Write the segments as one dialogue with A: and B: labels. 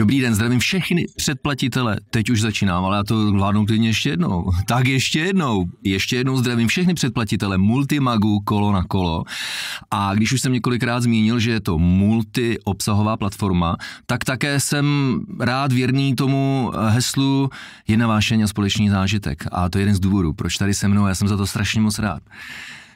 A: Dobrý den, zdravím všechny předplatitele. Teď už začínám, ale já to vládnu klidně ještě jednou. Tak ještě jednou. Ještě jednou zdravím všechny předplatitele Multimagu kolo na kolo. A když už jsem několikrát zmínil, že je to multi-obsahová platforma, tak také jsem rád věrný tomu heslu jedna vášeň a společný zážitek. A to je jeden z důvodů, proč tady se mnou, já jsem za to strašně moc rád.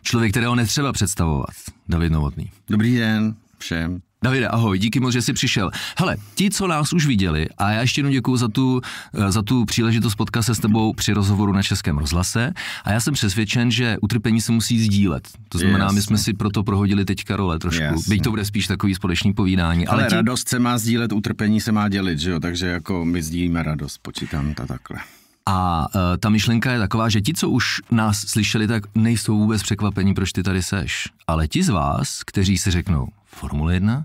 A: Člověk, kterého netřeba představovat, David Novotný.
B: Dobrý den všem.
A: Davide, ahoj, díky moc, že jsi přišel. Hele, ti, co nás už viděli, a já ještě jednou děkuji za tu, eh, za tu příležitost potkat se s tebou při rozhovoru na Českém rozhlase a já jsem přesvědčen, že utrpení se musí sdílet. To znamená, Jasně. my jsme si proto prohodili teďka role trošku, Jasně. byť to bude spíš takový společný povídání.
B: Ale, ale ti... radost se má sdílet, utrpení se má dělit, že jo? Takže jako my sdílíme radost, počítám to takhle.
A: A uh, ta myšlenka je taková, že ti, co už nás slyšeli, tak nejsou vůbec překvapení, proč ty tady seš. Ale ti z vás, kteří si řeknou, Formule 1,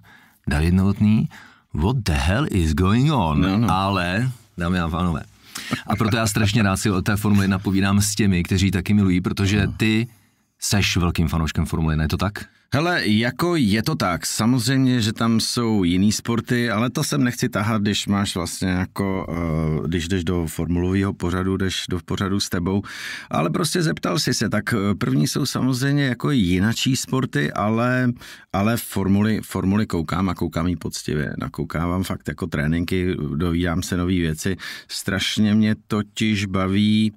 A: David Novotný, what the hell is going on? No, no. Ale, dámy a pánové, a proto já strašně rád si o té Formule 1 povídám s těmi, kteří taky milují, protože ty seš velkým fanouškem Formule 1, je to tak?
B: Hele, jako je to tak. Samozřejmě, že tam jsou jiný sporty, ale to sem nechci tahat, když máš vlastně jako, uh, když jdeš do formulového pořadu, jdeš do pořadu s tebou. Ale prostě zeptal si se, tak eh, první jsou samozřejmě jako jinačí sporty, ale, ale formuly, formuly koukám a koukám jí poctivě. Nakoukávám fakt jako tréninky, dovídám se nové věci. Strašně mě totiž baví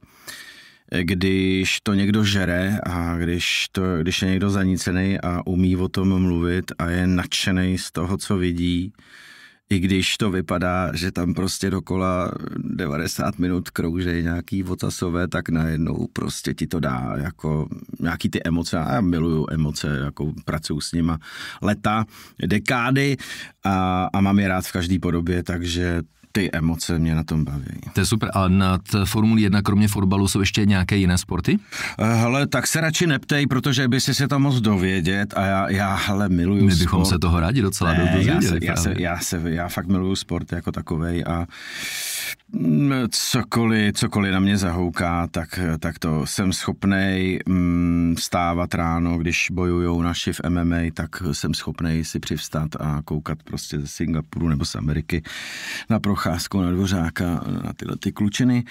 B: když to někdo žere a když, to, když je někdo zanícený a umí o tom mluvit a je nadšený z toho, co vidí, i když to vypadá, že tam prostě dokola 90 minut kroužej nějaký vocasové, tak najednou prostě ti to dá jako nějaký ty emoce. A já miluju emoce, jako pracuji s nima leta, dekády a, a mám je rád v každé podobě, takže ty emoce mě na tom baví.
A: To je super. A nad Formulí 1 kromě fotbalu jsou ještě nějaké jiné sporty?
B: Eh, hele, tak se radši neptej, protože by si se to moc dovědět a já, já hele, miluju
A: My bychom sport. se toho rádi docela ne,
B: dozvěděli. Já, se, já, se, já, se, já fakt miluju sport jako takovej a cokoliv, cokoliv na mě zahouká, tak, tak to jsem schopnej mm, vstávat ráno, když bojujou naši v MMA, tak jsem schopnej si přivstat a koukat prostě ze Singapuru nebo z Ameriky na proch procházkou na Dvořáka, na tyhle ty klučiny.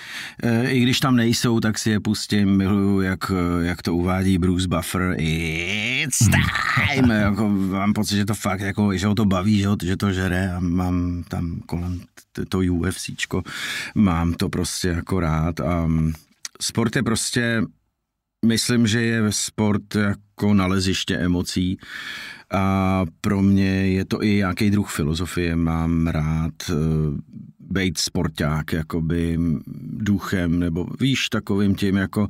B: E, I když tam nejsou, tak si je pustím, miluju, jak, jak to uvádí Bruce Buffer. It's time! jako, mám pocit, že to fakt, jako, že ho to baví, že, ho, že to žere a mám tam kolem to UFCčko, mám to prostě jako rád a sport je prostě myslím, že je sport jako naleziště emocí a pro mě je to i nějaký druh filozofie. Mám rád uh, být sporták, jakoby duchem, nebo víš, takovým tím jako,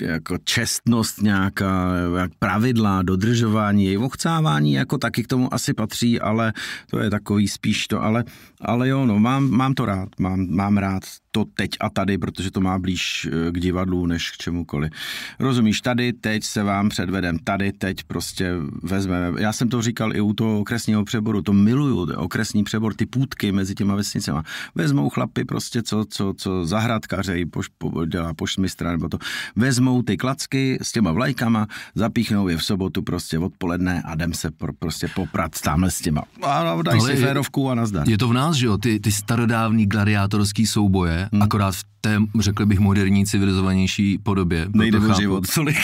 B: jako čestnost nějaká, jak pravidla, dodržování, její ochcávání, jako taky k tomu asi patří, ale to je takový spíš to, ale, ale jo, no, mám, mám to rád, mám, mám rád to teď a tady, protože to má blíž eh, k divadlu než k čemukoliv. Rozumíš, tady, teď se vám předvedem, tady, teď prostě vezmeme. Já jsem to říkal i u toho okresního přeboru, to miluju, okresní přebor, ty půdky mezi těma vesnicema. Vezmou chlapy prostě, co, co, co zahradkařej, poš, po, dělá poštmistra, nebo to. Vezmou ty klacky s těma vlajkama, zapíchnou je v sobotu prostě odpoledne a jdem se pro, prostě poprat tamhle s těma. A dají si férovku a nazdar.
A: Je to v nás, že jo, ty, ty starodávný gladiátorský souboje, hmm. akorát v té, řekl bych, moderní, civilizovanější podobě.
B: Nejde o život tolik.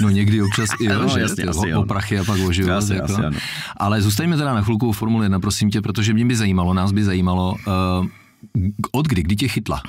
A: no někdy občas i jo, no, že jasně, o, o prachy a pak o život. Asi, jako. asi, ano. Ale zůstaňme teda na chvilku u Formule 1, prosím tě, protože mě by zajímalo, nás by zajímalo, od kdy, kdy tě chytla?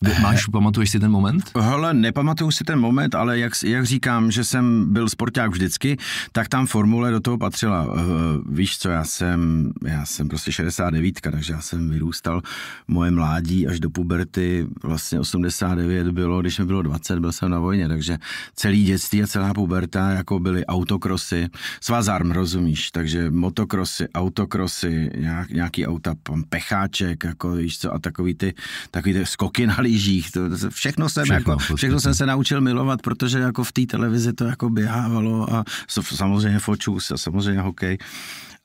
A: Máš, pamatuješ si ten moment?
B: Hele, nepamatuju si ten moment, ale jak, jak říkám, že jsem byl sporták vždycky, tak tam formule do toho patřila. Uh, víš co, já jsem, já jsem prostě 69, takže já jsem vyrůstal moje mládí až do puberty, vlastně 89 bylo, když mi bylo 20, byl jsem na vojně, takže celý dětství a celá puberta jako byly autokrosy, svazarm, rozumíš, takže motokrosy, autokrosy, nějak, nějaký auta, pecháček, jako víš co, a takový ty, takový ty skoky na lyžích, to, to všechno jsem všechno, jako, všechno jsem se naučil milovat, protože jako v té televizi to jako běhávalo a samozřejmě fočus a samozřejmě hokej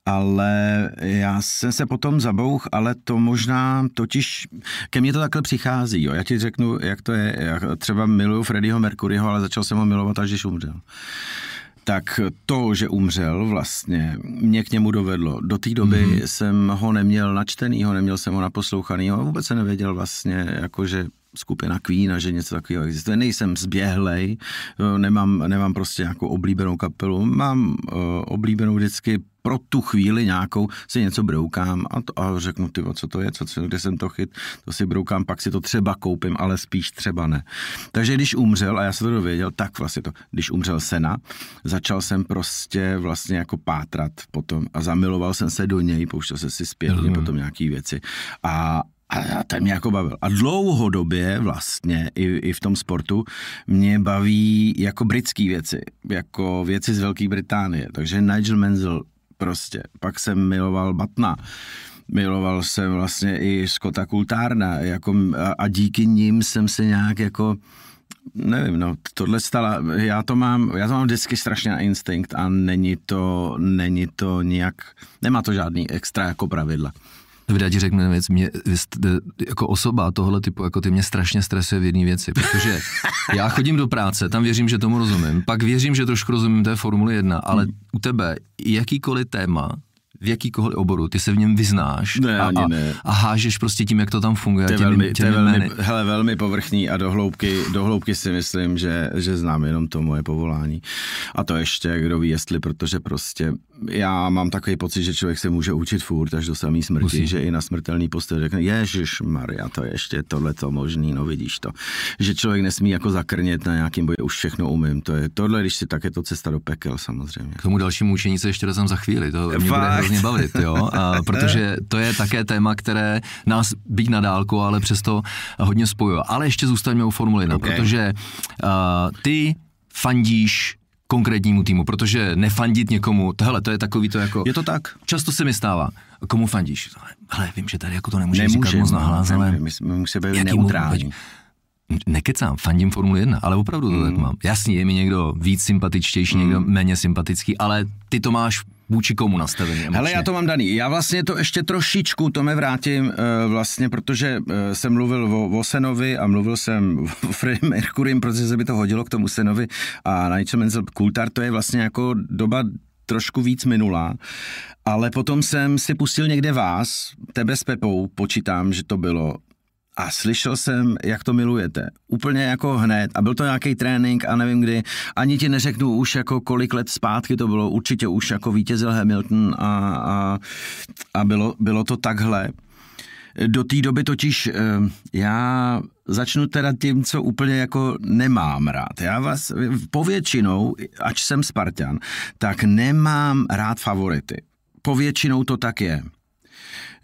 B: ale já jsem se potom zabouch, ale to možná totiž, ke mně to takhle přichází, jo. Já ti řeknu, jak to je, já třeba miluju Freddieho Mercuryho, ale začal jsem ho milovat, až když umřel. Tak to, že umřel vlastně, mě k němu dovedlo. Do té doby mm. jsem ho neměl načtenýho, neměl jsem ho naposlouchanýho a vůbec se nevěděl vlastně, jako že skupina Queen a že něco takového existuje. Nejsem zběhlej, nemám, nemám prostě nějakou oblíbenou kapelu, mám uh, oblíbenou vždycky pro tu chvíli nějakou si něco broukám a, to, a řeknu, ty, co to je, co, co, kde jsem to chyt, to si broukám, pak si to třeba koupím, ale spíš třeba ne. Takže když umřel, a já se to dověděl, tak vlastně to, když umřel Sena, začal jsem prostě vlastně jako pátrat potom a zamiloval jsem se do něj, pouštěl jsem si zpěvně mm. potom nějaký věci a, a ten mě jako bavil. A dlouhodobě vlastně i, i v tom sportu mě baví jako britské věci, jako věci z Velké Británie. Takže Nigel Menzel prostě. Pak jsem miloval Batna miloval jsem vlastně i Scotta Kultárna jako, a, a díky nim jsem se nějak jako nevím, no, tohle stala, já to mám, já to mám vždycky strašně na instinkt a není to, není to nějak, nemá to žádný extra jako pravidla.
A: Dobře, já ti řeknu věc, mě, jako osoba tohle typu, jako ty mě strašně stresuje v jedné věci, protože já chodím do práce, tam věřím, že tomu rozumím, pak věřím, že trošku rozumím té Formule 1, ale hmm. u tebe jakýkoliv téma, v jakýkoliv oboru, ty se v něm vyznáš
B: ne,
A: a,
B: ani ne.
A: a hážeš prostě tím, jak to tam funguje.
B: To je
A: těmi,
B: velmi,
A: těmi
B: to je velmi, hele, velmi povrchní a dohloubky, dohloubky si myslím, že, že znám jenom to moje povolání. A to ještě, kdo ví, jestli, protože prostě já mám takový pocit, že člověk se může učit furt až do samé smrti,
A: Musí.
B: že i na smrtelný postel řekne, Ježíš Maria, to je ještě tohle to možný, no vidíš to. Že člověk nesmí jako zakrnět na nějakým boji, už všechno umím. To je tohle, když si tak je to cesta do pekel samozřejmě.
A: K tomu dalšímu učení se ještě dozám za chvíli, to mě bude
B: Fakt?
A: hrozně bavit, jo, a protože to je také téma, které nás být na dálku, ale přesto hodně spojuje. Ale ještě zůstaňme u Formule 1,
B: Okay.
A: protože uh, ty fandíš konkrétnímu týmu, protože nefandit někomu, tohle, to je takový to jako...
B: Je to tak?
A: Často se mi stává. Komu fandíš? Ale vím, že tady jako to nemůžeš říkat moc
B: no,
A: nahlas, ale...
B: My, my musíme být neutrální.
A: Nekecám, fandím Formule 1, ale opravdu to
B: Mm.
A: tak mám. Jasně, je mi někdo víc sympatičtější, někdo méně sympatický, ale ty to máš vůči komu nastavený emočně.
B: Hele, já to mám daný. Já vlastně to ještě trošičku, to me vrátím, eh, vlastně, protože eh, jsem mluvil o, o Senovi a mluvil jsem o Freddie Mercurym, protože se by to hodilo k tomu Senovi a Nigel Mansell Coulthard, to je vlastně jako doba trošku víc minulá, ale potom jsem si pustil někde vás, tebe s Pepou, počítám, že to bylo, a slyšel jsem, jak to milujete. Úplně jako hned. A byl to nějaký trénink a nevím kdy. Ani ti neřeknu už jako kolik let zpátky to bylo. Určitě už jako vítězil Hamilton a, a, a bylo, bylo to takhle. Do té doby totiž eh, já začnu teda tím, co úplně jako nemám rád. Já vás povětšinou, ač jsem Spartan, tak nemám rád favority. Povětšinou to tak je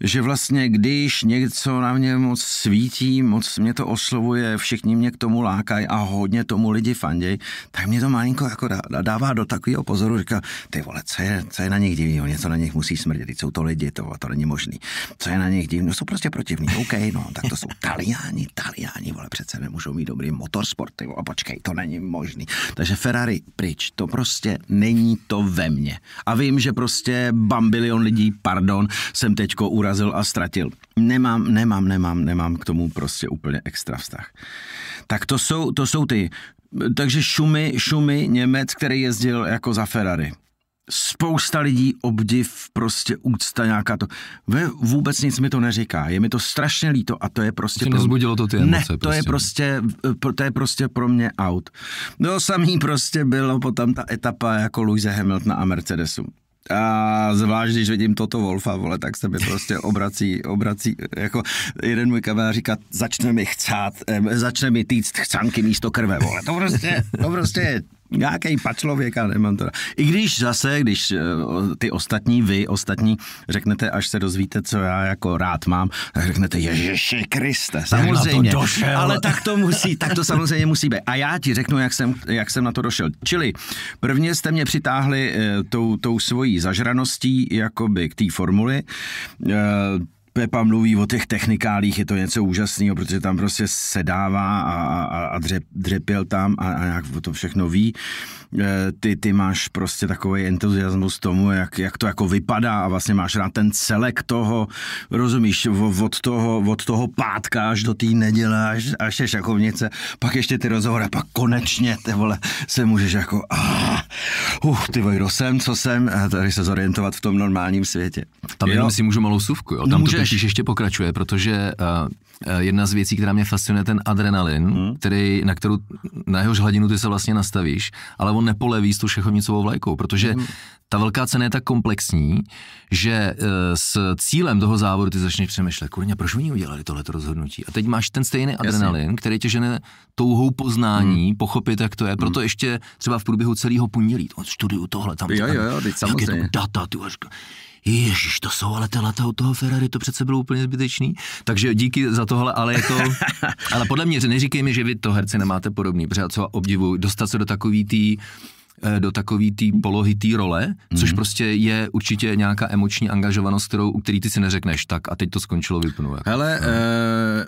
B: že vlastně když něco na mě moc svítí, moc mě to oslovuje, všichni mě k tomu lákají a hodně tomu lidi fanděj, tak mě to malinko jako dá, dává do takového pozoru, říká, ty vole, co je, co je na nich divného, něco na nich musí smrdět, jsou to lidi, to, to není možný. Co je na nich divného, no jsou prostě protivní, OK, no, tak to jsou Taliani, Taliani, vole, přece nemůžou mít dobrý motorsport, ty vole, počkej, to není možný. Takže Ferrari pryč, to prostě není to ve mně. A vím, že prostě bambilion lidí, pardon, jsem teďko urazil a ztratil. Nemám, nemám, nemám, nemám k tomu prostě úplně extra vztah. Tak to jsou, to jsou ty. Takže Šumy, Šumy, Němec, který jezdil jako za Ferrari. Spousta lidí, obdiv, prostě úcta nějaká to. Vůbec nic mi to neříká. Je mi to strašně líto a to je prostě...
A: Tě nezbudilo to ty emoce
B: Ne, to je prostě, to je prostě pro mě out. No samý prostě bylo potom ta etapa jako Louise Hamiltona a Mercedesu. A zvlášť, když vidím toto Wolfa, vole, tak se mi prostě obrací, obrací, jako jeden můj kamarád říká, začne mi chcát, začne mi týct chcánky místo krve, vole, to prostě, to prostě nějaký pačlověk a nemám to. I když zase, když eh, ty ostatní, vy ostatní, řeknete, až se dozvíte, co já jako rád mám, tak řeknete, Ježiši Kriste, samozřejmě.
A: to došel?
B: Ale tak to musí, tak to samozřejmě musí být. A já ti řeknu, jak jsem, jak jsem na to došel. Čili prvně jste mě přitáhli eh, tou, tou svojí zažraností jakoby k té formuli. Pepa mluví o těch technikálích, je to něco úžasného, protože tam prostě sedává a, a, a dřep, dřepěl tam a, a jak to všechno ví. E, ty, ty máš prostě takový entuziasmus tomu, jak, jak to jako vypadá a vlastně máš rád ten celek toho, rozumíš, od toho, od toho pátka až do té neděle, až, až je šachovnice, pak ještě ty rozhovory, pak konečně, ty vole, se můžeš jako, ah, uh, ty vole, kdo jsem, co jsem, a tady se zorientovat v tom normálním světě.
A: Tam jenom si můžu malou suvku, jo. Tam no, totiž ještě pokračuje, protože uh, jedna z věcí, která mě fascinuje, ten adrenalin, hmm. který, na kterou, na jehož hladinu ty se vlastně nastavíš, ale on nepoleví s tou šachovnicovou vlajkou, protože hmm. ta velká cena je tak komplexní, že uh, s cílem toho závodu ty začneš přemýšlet, kurně, proč oni udělali tohleto rozhodnutí? A teď máš ten stejný adrenalin, Jasně. který tě žene touhou poznání, hmm. pochopit, jak to je. Proto hmm. ještě třeba v průběhu celého pondělí, studiu tohle, tam,
B: jo, jo, jo, teď samozřejmě.
A: Je to data, ty Ježíš, to jsou ale ty leta u toho Ferrari, to přece bylo úplně zbytečný. Takže díky za tohle, ale je to, ale podle mě, neříkej mi, že vy to herci nemáte podobný, protože já co obdivuju, dostat se do takový tý do takové té polohy té role, mm. což mhm. prostě je určitě nějaká emoční angažovanost, kterou, u který ty si neřekneš, tak a teď to skončilo, vypnu. Jako.
B: Hele, no. eh,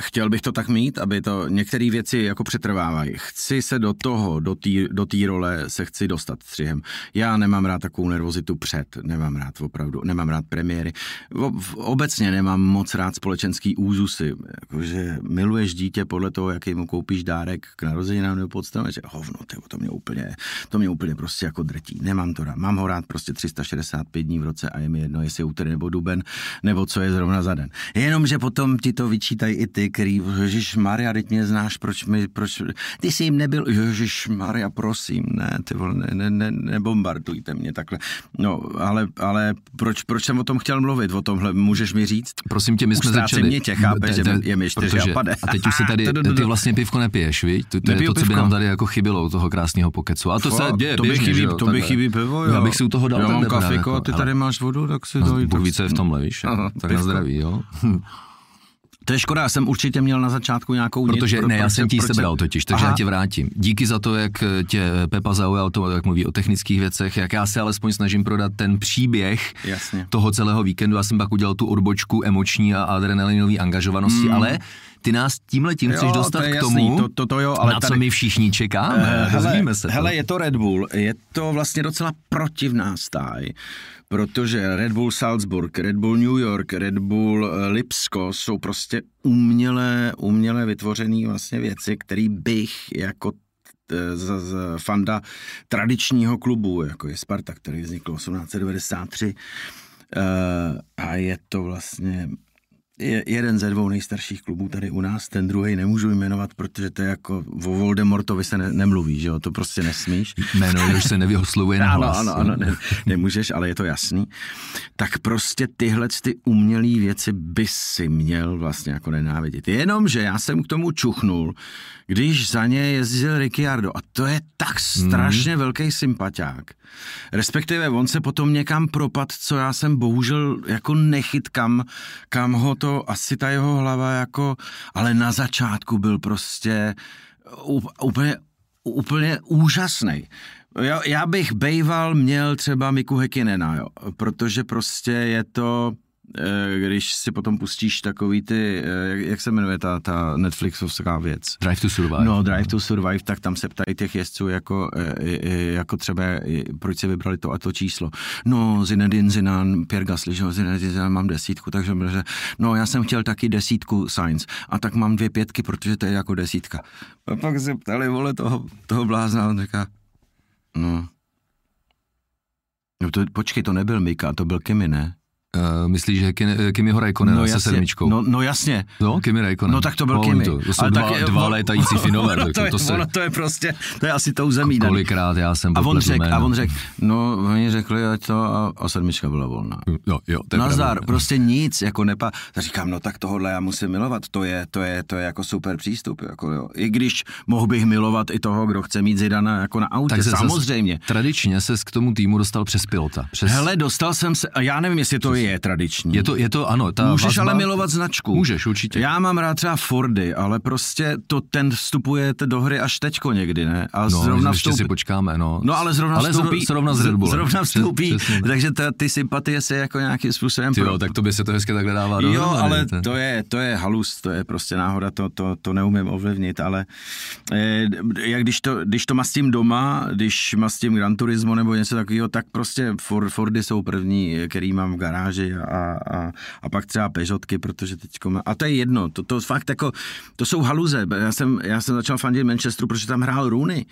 B: chtěl bych to tak mít, aby to některé věci jako přetrvávají. Chci se do toho, do té do tý role se chci dostat střihem. Já nemám rád takovou nervozitu před, nemám rád opravdu, nemám rád premiéry. Obecně nemám moc rád společenský úzusy, jakože miluješ dítě podle toho, jaký mu koupíš dárek k narozeninám nebo podstatě, že hovno, tyjo, to mě úplně to mě úplně prostě jako drtí. Nemám to rád. Mám ho rád prostě 365 dní v roce a je mi jedno, jestli je úterý nebo duben, nebo co je zrovna za den. Jenomže potom ti to vyčítají i ty, který, Ježíš Maria, teď mě znáš, proč mi, proč, ty jsi jim nebyl, Ježíš Maria, prosím, ne, ty vole, ne, ne, ne, nebombardujte mě takhle. No, ale, ale proč, proč jsem o tom chtěl mluvit, o tomhle, můžeš mi říct?
A: Prosím tě, my jsme začali.
B: mě tě, chápeš, že je mi čtyři a pade.
A: A teď už si tady, ty vlastně pivko nepiješ, víš? To, to je to, co by nám tady jako chybilo u toho krásného pokecu. A to Fo, se děje
B: to běžně, chybí,
A: to
B: by chybí pivo, jo.
A: Já bych si u toho dal
B: Já mám kafiko a ty tady máš vodu, tak si
A: doj. Bůh více v tomhle, víš? Tak na zdraví, jo.
B: To je škoda, já jsem určitě měl na začátku nějakou
A: Protože nit, ne, já jsem ti sebral totiž, takže Aha. já tě vrátím. Díky za to, jak tě Pepa zaujal, to, jak mluví o technických věcech, jak já se alespoň snažím prodat ten příběh
B: Jasně.
A: toho celého víkendu. Já jsem pak udělal tu odbočku emoční a adrenalinové angažovanosti, mm. ale ty nás tímhle tím chceš dostat
B: to
A: k tomu,
B: to, to, to jo, ale
A: na tady... co my všichni čekáme. Uh, hele, se.
B: Hele, je to Red Bull, je to vlastně docela protivná stáj, protože Red Bull Salzburg, Red Bull New York, Red Bull eh, Lipsko jsou prostě uměle, uměle vytvořené vlastně věci, které bych jako z, z fanda tradičního klubu, jako je Sparta, který vznikl 1893, uh, a je to vlastně je jeden ze dvou nejstarších klubů tady u nás, ten druhý nemůžu jmenovat, protože to je jako o Voldemortovi se ne, nemluví, že jo, to prostě nesmíš.
A: Jméno už se nevyhoslovuje na hlas.
B: Ano, ano, ano ne, nemůžeš, ale je to jasný. Tak prostě tyhle ty umělé věci by si měl vlastně jako nenávidět. Jenomže já jsem k tomu čuchnul, když za ně jezdil Ricciardo a to je tak strašně mm. velký sympatiák. Respektive on se potom někam propad, co já jsem bohužel jako nechyt, kam, kam ho to asi ta jeho hlava jako, ale na začátku byl prostě úplně, úplně úžasný. Já, já bych bejval měl třeba Miku Hekinena, jo, protože prostě je to když si potom pustíš takový ty, eh, jak se jmenuje ta, ta Netflixovská věc?
A: Drive to Survive.
B: No, Drive to Survive, tak tam se ptají těch jezdců jako, eh, jako třeba, proč si vybrali to a to číslo. No, Zinedine Zinan, Pierre Gasly, že Zinedine Zinan mám desítku, takže no, já jsem chtěl taky desítku Science a tak mám dvě pětky, protože to je jako desítka. A pak se ptali, vole, toho, toho blázna, on říká, no, No to, počkej, to nebyl Mika, to byl Kimi, ne?
A: Uh, myslíš, že Kimiho Raikkonena no, se sedmičkou?
B: No, no jasně.
A: No, Kimi Raikkonen.
B: No tak to byl no, Kimi.
A: To, to jsou Ale dva, tak, dva létající finové.
B: Ono, to, je,
A: to,
B: se... ono, to je prostě, to je asi tou zemí.
A: A kolikrát já jsem
B: a on řekl, a on řekl, no oni řekli, ať to a, a sedmička byla volná.
A: Jo, jo, to je
B: Nazar, pravda. prostě nic, jako nepa. Tak říkám, no tak tohle já musím milovat, to je, to je, to je jako super přístup. Jako, jo. I když mohl bych milovat i toho, kdo chce mít Zidana jako na autě, tak samozřejmě.
A: Tradičně se k tomu týmu dostal přes pilota. Přes...
B: Hele, dostal jsem se, a já nevím, jestli to je je tradiční.
A: Je to, je to ano. Ta
B: Můžeš
A: vazba,
B: ale milovat značku.
A: Můžeš, určitě.
B: Já mám rád třeba Fordy, ale prostě to ten vstupuje do hry až teďko někdy, ne? A
A: no,
B: zrovna
A: ještě
B: vstoupí...
A: si počkáme, no.
B: No ale zrovna
A: ale
B: vstoupí...
A: zrovna s Red Bullem.
B: Zrovna vstoupí,
A: Přes, přesně.
B: takže ta, ty sympatie se jako nějakým způsobem...
A: Ty jo, tak to by se to hezky takhle dává do
B: Jo, ale to je, to je halus, to je prostě náhoda, to, to, to neumím ovlivnit, ale eh, jak když to, když to mastím doma, když mastím Gran Turismo nebo něco takového, tak prostě Ford, Fordy jsou první, který mám v garáži a, a, a pak třeba Peugeotky, protože má, a to je jedno, to, to fakt jako, to jsou haluze, já jsem, já jsem začal fandit Manchesteru, protože tam hrál Rooney,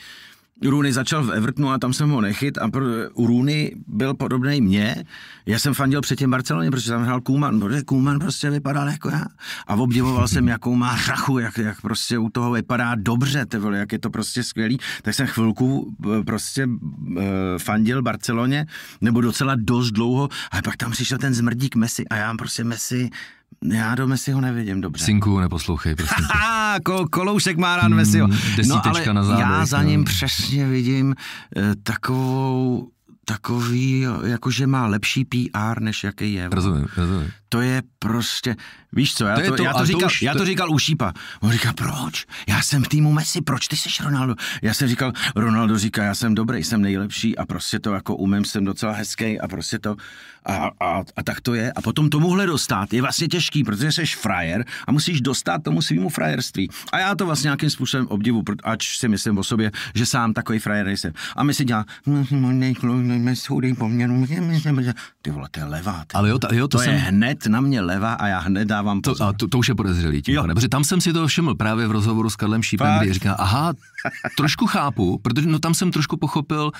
B: Rooney začal v Evertonu a tam jsem ho nechyt a pro, u Rooney byl podobný mně. Já jsem fandil předtím Barceloně, protože tam hrál Kuman, protože Kuman prostě vypadal jako já. A obdivoval jsem, jakou má rachu, jak, jak prostě u toho vypadá dobře, ty vole, jak je to prostě skvělý. Tak jsem chvilku eh, prostě uh, fandil Barceloně, nebo docela dost dlouho, ale pak tam přišel ten zmrdík Messi a já prostě Messi já do Messiho nevidím dobře.
A: Synku, neposlouchej, prosím.
B: Ko, koloušek má rád Messiho.
A: no, ale
B: na zádech, já za ním no. přesně vidím eh, takovou takový, jakože má lepší PR, než jaký je.
A: Rozumím, rozumím.
B: To je prostě, víš co, já to, to, to, já to, říkal, to už, já to říkal u Šípa. On říká, proč? Já jsem v týmu Messi, proč ty jsi Ronaldo? Já jsem říkal, Ronaldo říká, já jsem dobrý, jsem nejlepší a prostě to jako umím, jsem docela hezký a prostě to a, a, a tak to je. A potom tomuhle dostat je vlastně těžký, protože jsi frajer a musíš dostat tomu svýmu frajerství. A já to vlastně nějakým způsobem obdivu, ač si myslím o sobě, že sám takový frajer nejsem. A my si dělá, ty vole, to je levá.
A: Ale jo, ta, jo, to,
B: to
A: jsem...
B: je hned na mě leva a já hned dávám
A: pozor. To, a to, to už je podezřelý tím, pane, protože tam jsem si to všiml právě v rozhovoru s Karlem Šípem, kdy říká, aha, trošku chápu, protože no tam jsem trošku pochopil,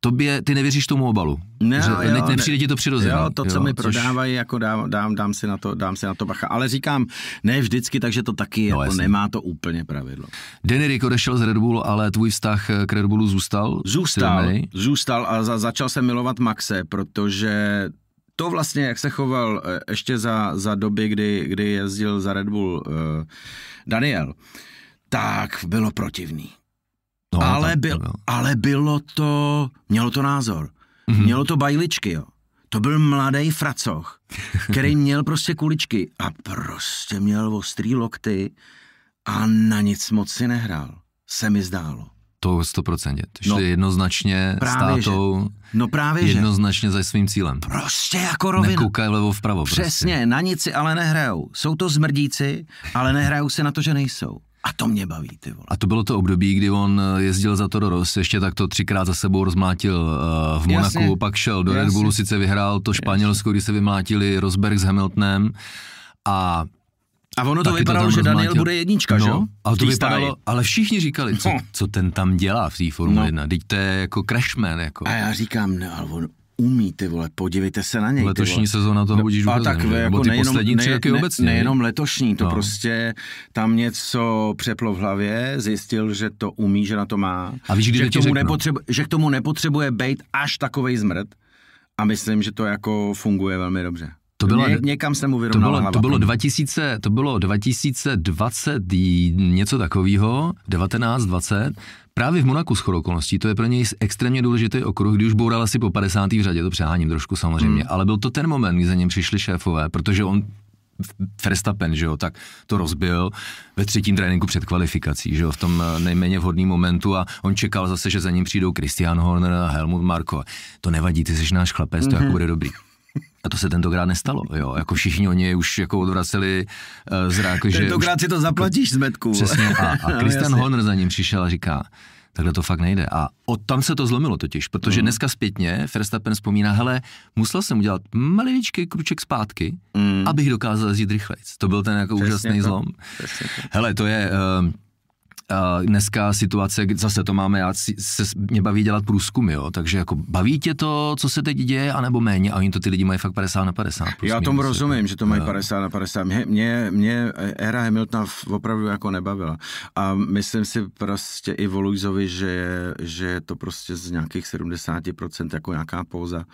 A: tobě, ty nevěříš tomu obalu. Ne, že, jo, ne, nepřijde ne, ti to přirozené.
B: Jo, to, co jo, mi což... prodávají, jako dám, dám, dám, si na to, dám si na to bacha. Ale říkám, ne vždycky, takže to taky no, jako nemá to úplně pravidlo.
A: Danny Rick odešel z Red Bullu, ale tvůj vztah k Red Bullu zůstal?
B: Zůstal, zůstal a za, začal jsem milovat Maxe, protože to vlastně, jak se choval eh, ještě za, za doby, kdy, kdy jezdil za Red Bull uh, Daniel, tak bylo protivný. No, ale, byl, ale bylo to, mělo to názor. Mm-hmm. Mělo to bajličky, jo. To byl mladý fracoch, který měl prostě kuličky a prostě měl ostrý lokty a na nic moc si nehrál. Se mi zdálo.
A: To 100%. Šli no, jednoznačně právě, s tátou, že.
B: no právě,
A: jednoznačně že. za svým cílem.
B: Prostě jako rovina.
A: Nekoukají vlevo vpravo.
B: Přesně,
A: prostě.
B: na nic si ale nehrajou. Jsou to zmrdíci, ale nehrajou se na to, že nejsou. A to mě baví, ty vole.
A: A to bylo to období, kdy on eh, jezdil za Toro Rosso, ještě tak to třikrát za sebou rozmlátil uh, v Monaku, Jasně. pak šel do Jasně. Red Bullu, sice vyhrál to Španělsko, kdy se vymlátili Rosberg s Hamiltonem a
B: a ono to vypadalo, to že Daniel bude jednička,
A: no,
B: že?
A: Ale to vypadalo, ale všichni říkali, co, no. co ten tam dělá v té Formule no. 1. Teď to je jako crashman. Jako.
B: A já říkám, no, ale on umí, ty vole, podívejte se na něj.
A: Letošní sezóna toho budíš no,
B: A tak jako ty nejenom, poslední tři
A: roky ne, obecně.
B: Nejenom letošní, to no. prostě tam něco přeplo v hlavě, zjistil, že to umí, že na to má.
A: A víš,
B: že,
A: k tomu
B: nepotřebu, že k tomu nepotřebuje být až takovej zmrt. A myslím, že to jako funguje velmi dobře. To bylo, Ně, někam se mu
A: to bylo, to bylo 2000, to bylo 2020 něco takového, 1920, Právě v Monaku s okolností, to je pro něj extrémně důležitý okruh, když už boural asi po 50. v řadě, to přeháním trošku samozřejmě, hmm. ale byl to ten moment, kdy za ním přišli šéfové, protože on Verstappen, že jo, tak to rozbil ve třetím tréninku před kvalifikací, že jo, v tom eh, nejméně vhodném momentu a on čekal zase, že za ním přijdou Christian Horner a Helmut Marko. To nevadí, ty jsi náš chlapec, mm-hmm. to jako mhm. bude dobrý. A to se tentokrát nestalo, jo. Jako všichni oni už jako odvraceli uh, zrák,
B: že... Tentokrát si to zaplatíš z metku.
A: Přesně. A, a no, Christian no, Horner za ním přišel a říká, takhle to fakt nejde. A od tam se to zlomilo totiž, protože mm. dneska zpětně Verstappen vzpomíná, hele, musel jsem udělat maliničký kruček zpátky, mm. abych dokázal jezdit rychlejc. To byl ten jako Přesně úžasný to. zlom. Přesně to. Hele, to je... Uh, dneska situace, zase to máme, já se, mě baví dělat průzkumy, jo, takže jako baví tě to, co se teď děje, anebo méně, a oni to ty lidi mají fakt 50 na 50.
B: Já tomu rozumím, že to mají 50 na 50. Mě, mě, mě éra Hamiltona opravdu jako nebavila. A myslím si prostě i Voluizovi, že je, že je to prostě z nějakých 70% jako nějaká pouza.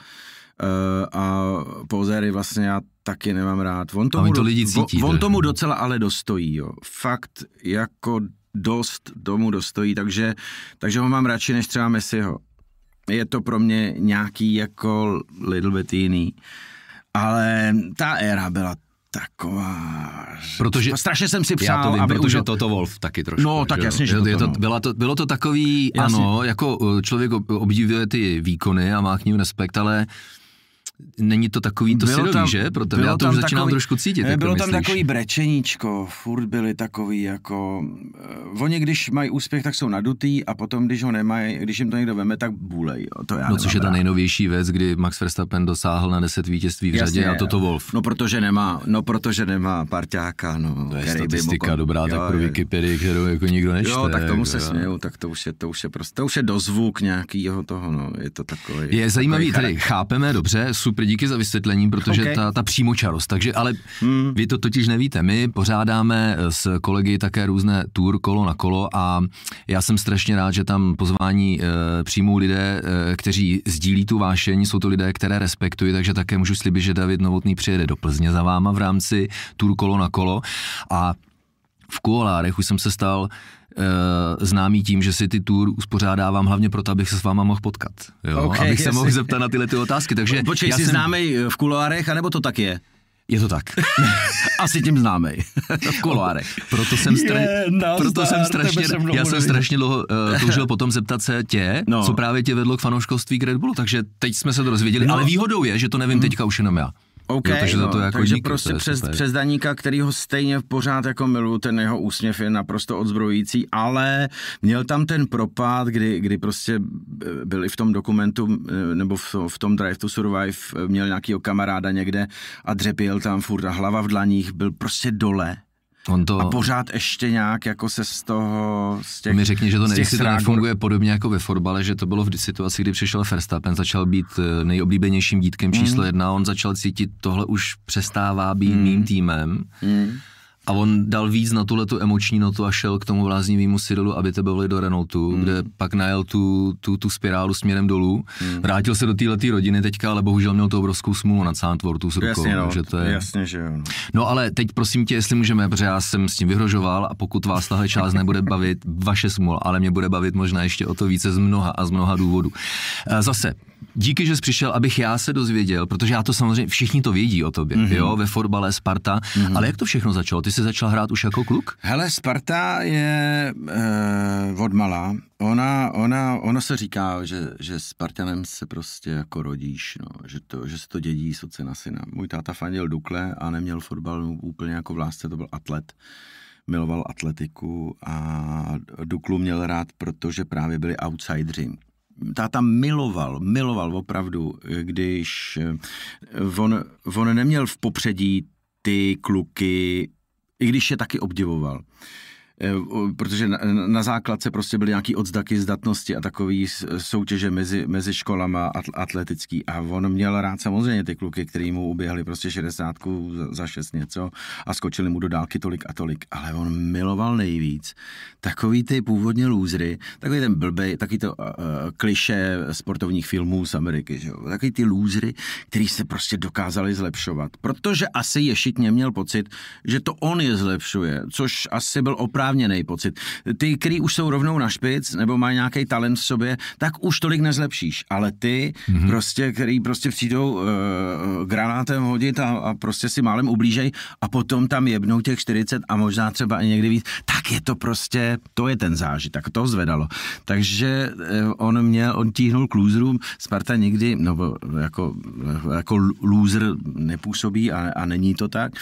B: Uh, a pozéry vlastně já taky nemám rád. On tomu,
A: to lidi cítí,
B: on, on tomu docela ale dostojí, jo. Fakt jako dost domů dostojí, takže, takže ho mám radši než třeba Messiho. Je to pro mě nějaký jako little bit jiný. ale ta éra byla taková...
A: Protože,
B: strašně jsem si přál,
A: já to vím,
B: aby
A: protože
B: už...
A: Toto Wolf taky trošku.
B: No, tak
A: že
B: jasně, že
A: je,
B: to,
A: je to,
B: no.
A: bylo, to, bylo to takový,
B: Jasně.
A: ano, jako uh, člověk ob- obdivuje ty výkony a má k ním respekt, ale není to takový to syrový, že? Proto já to už začínám trošku cítit.
B: Ne,
A: jak to
B: bylo tam
A: myslíš.
B: takový brečeníčko, furt byli takový jako... Uh, oni, když mají úspěch, tak jsou nadutý a potom, když ho nemají, když jim to někdo veme, tak bůlej. Jo. To já
A: No, což je ta nejnovější věc, kdy Max Verstappen dosáhl na 10 vítězství v řadě
B: Jasně,
A: a toto Wolf.
B: No, protože nemá, no, protože nemá parťáka, no.
A: To je statistika
B: mohl-
A: dobrá,
B: jo,
A: tak pro Wikipedii, kterou jako nikdo nečte.
B: Jo, tak tomu
A: jako,
B: se směju, tak to už je, to už je prostě, to už je dozvuk nějakýho toho, no, je to takový.
A: Je zajímavý,
B: takový
A: tady chápeme dobře, super, díky za vysvětlení, protože
B: Ok.
A: ta, ta přímočarost, takže ale
B: Hmm.
A: vy to totiž nevíte, my pořádáme s kolegy také různé tour kolo na kolo a já jsem strašně rád, že tam pozvání e, přijmou lidé, e, kteří sdílí tu vášeň, jsou to lidé, které respektuji, takže také můžu slibit, že David Novotný přijede do Plzně za váma v rámci tour kolo na kolo a v Kuolárech už jsem se stal známý tím, že si ty tour uspořádávám hlavně proto, abych se s váma mohl potkat. Jo?
B: Ok,
A: abych se
B: jasně.
A: mohl zeptat na tyhle ty otázky. Takže
B: Počkej,
A: já
B: jsi
A: jsem,
B: známej v kuloárech, anebo to tak je?
A: Je to tak.
B: Asi tím známej. v kuloárech.
A: Proto jsem, stra...
B: Je, nazdar,
A: proto jsem strašně,
B: jsem dlouho
A: já jsem strašně dlouho uh, toužil potom zeptat se tě,
B: No.
A: co právě tě vedlo k fanouškovství k Red Bullu, takže teď jsme se to dozvěděli,
B: No.
A: ale výhodou je, že to nevím teďka už jenom já.
B: OK,
A: jo, takže za to
B: no,
A: jako
B: takže
A: díky,
B: prostě
A: to
B: přes,
A: super.
B: přes Daníka, který ho stejně pořád jako miluju, ten jeho úsměv je naprosto odzbrojující, ale měl tam ten propad, kdy, kdy prostě byli v tom dokumentu, nebo v, v tom Drive to Survive, měl nějakýho kamaráda někde a dřepěl tam furt a hlava v dlaních, byl prostě dole.
A: On to,
B: A pořád ještě nějak jako se z toho, z těch,
A: mi řekni, že to,
B: z
A: ne,
B: těch
A: jestli to nefunguje podobně jako ve fotbale, že to bylo v situaci, kdy přišel Verstappen, začal být eh, nejoblíbenějším dítkem číslo jedna, on začal cítit, tohle už přestává být mm. mým týmem.
B: Mm.
A: A on dal víc na tuhle tu emoční notu a šel k tomu bláznivému Cyrilu, aby to byli do Renaultu,
B: Hmm.
A: mm. kde pak najel tu, tu, tu spirálu směrem dolů. Mm. Vrátil se do této rodiny teďka, ale bohužel měl tu obrovskou smůlu nad Sandwortu s rukou.
B: Jasně, no,
A: takže to je...
B: jasně, že jo. no.
A: No ale teď prosím tě, jestli můžeme, protože já jsem s tím vyhrožoval a pokud vás tahle část nebude bavit, vaše smůla, ale mě bude bavit možná ještě o to více z mnoha a z mnoha důvodů. Eh, Zase, díky, že jsi přišel, abych já se dozvěděl, protože já to samozřejmě, všichni to vědí o tobě, mm-hmm. jo, ve fotbale, Sparta, mm-hmm. ale jak to všechno začalo? Ty jsi začal hrát už jako kluk?
B: Hele, Sparta je e, od malá. Ona, ona, ona se říká, že, že Spartanem se prostě jako rodíš, no, že, to, že se to dědí z otce na syna. Můj táta fandil Dukle a neměl fotbal úplně jako v lásce, to byl atlet. Miloval atletiku a Duklu měl rád, protože právě byli outsidři. Táta miloval, miloval opravdu, když eh, on, on neměl v popředí ty kluky, i když je taky obdivoval. Eh, Protože na, na základce prostě byly nějaký odzdaky zdatnosti a takový soutěže mezi, mezi školama atl- atletický. A on měl rád samozřejmě ty kluky, který mu uběhli prostě 60 za, za 6 něco a skočili mu do dálky tolik a tolik, ale on miloval nejvíc takový ty původně lůzry, takový ten blbej, takový to uh, kliše sportovních filmů z Ameriky, že jo? takový ty lůzry, který se prostě dokázali zlepšovat, protože asi ješitně měl pocit, že to on je zlepšuje, což asi byl oprávněný pocit. Ty, který už jsou rovnou na špic, nebo mají nějaký talent v sobě, tak už tolik nezlepšíš, ale ty, mm-hmm. prostě, který prostě přijdou uh, granátem hodit a, a prostě si málem ublížej a potom tam jebnou těch 40 a možná třeba i někdy víc, tak je to prostě, to je ten zážitek, to zvedalo. Takže eh, on měl, on tíhnul k lůzrům, Sparta nikdy, no jako, jako loser nepůsobí a, a není to tak,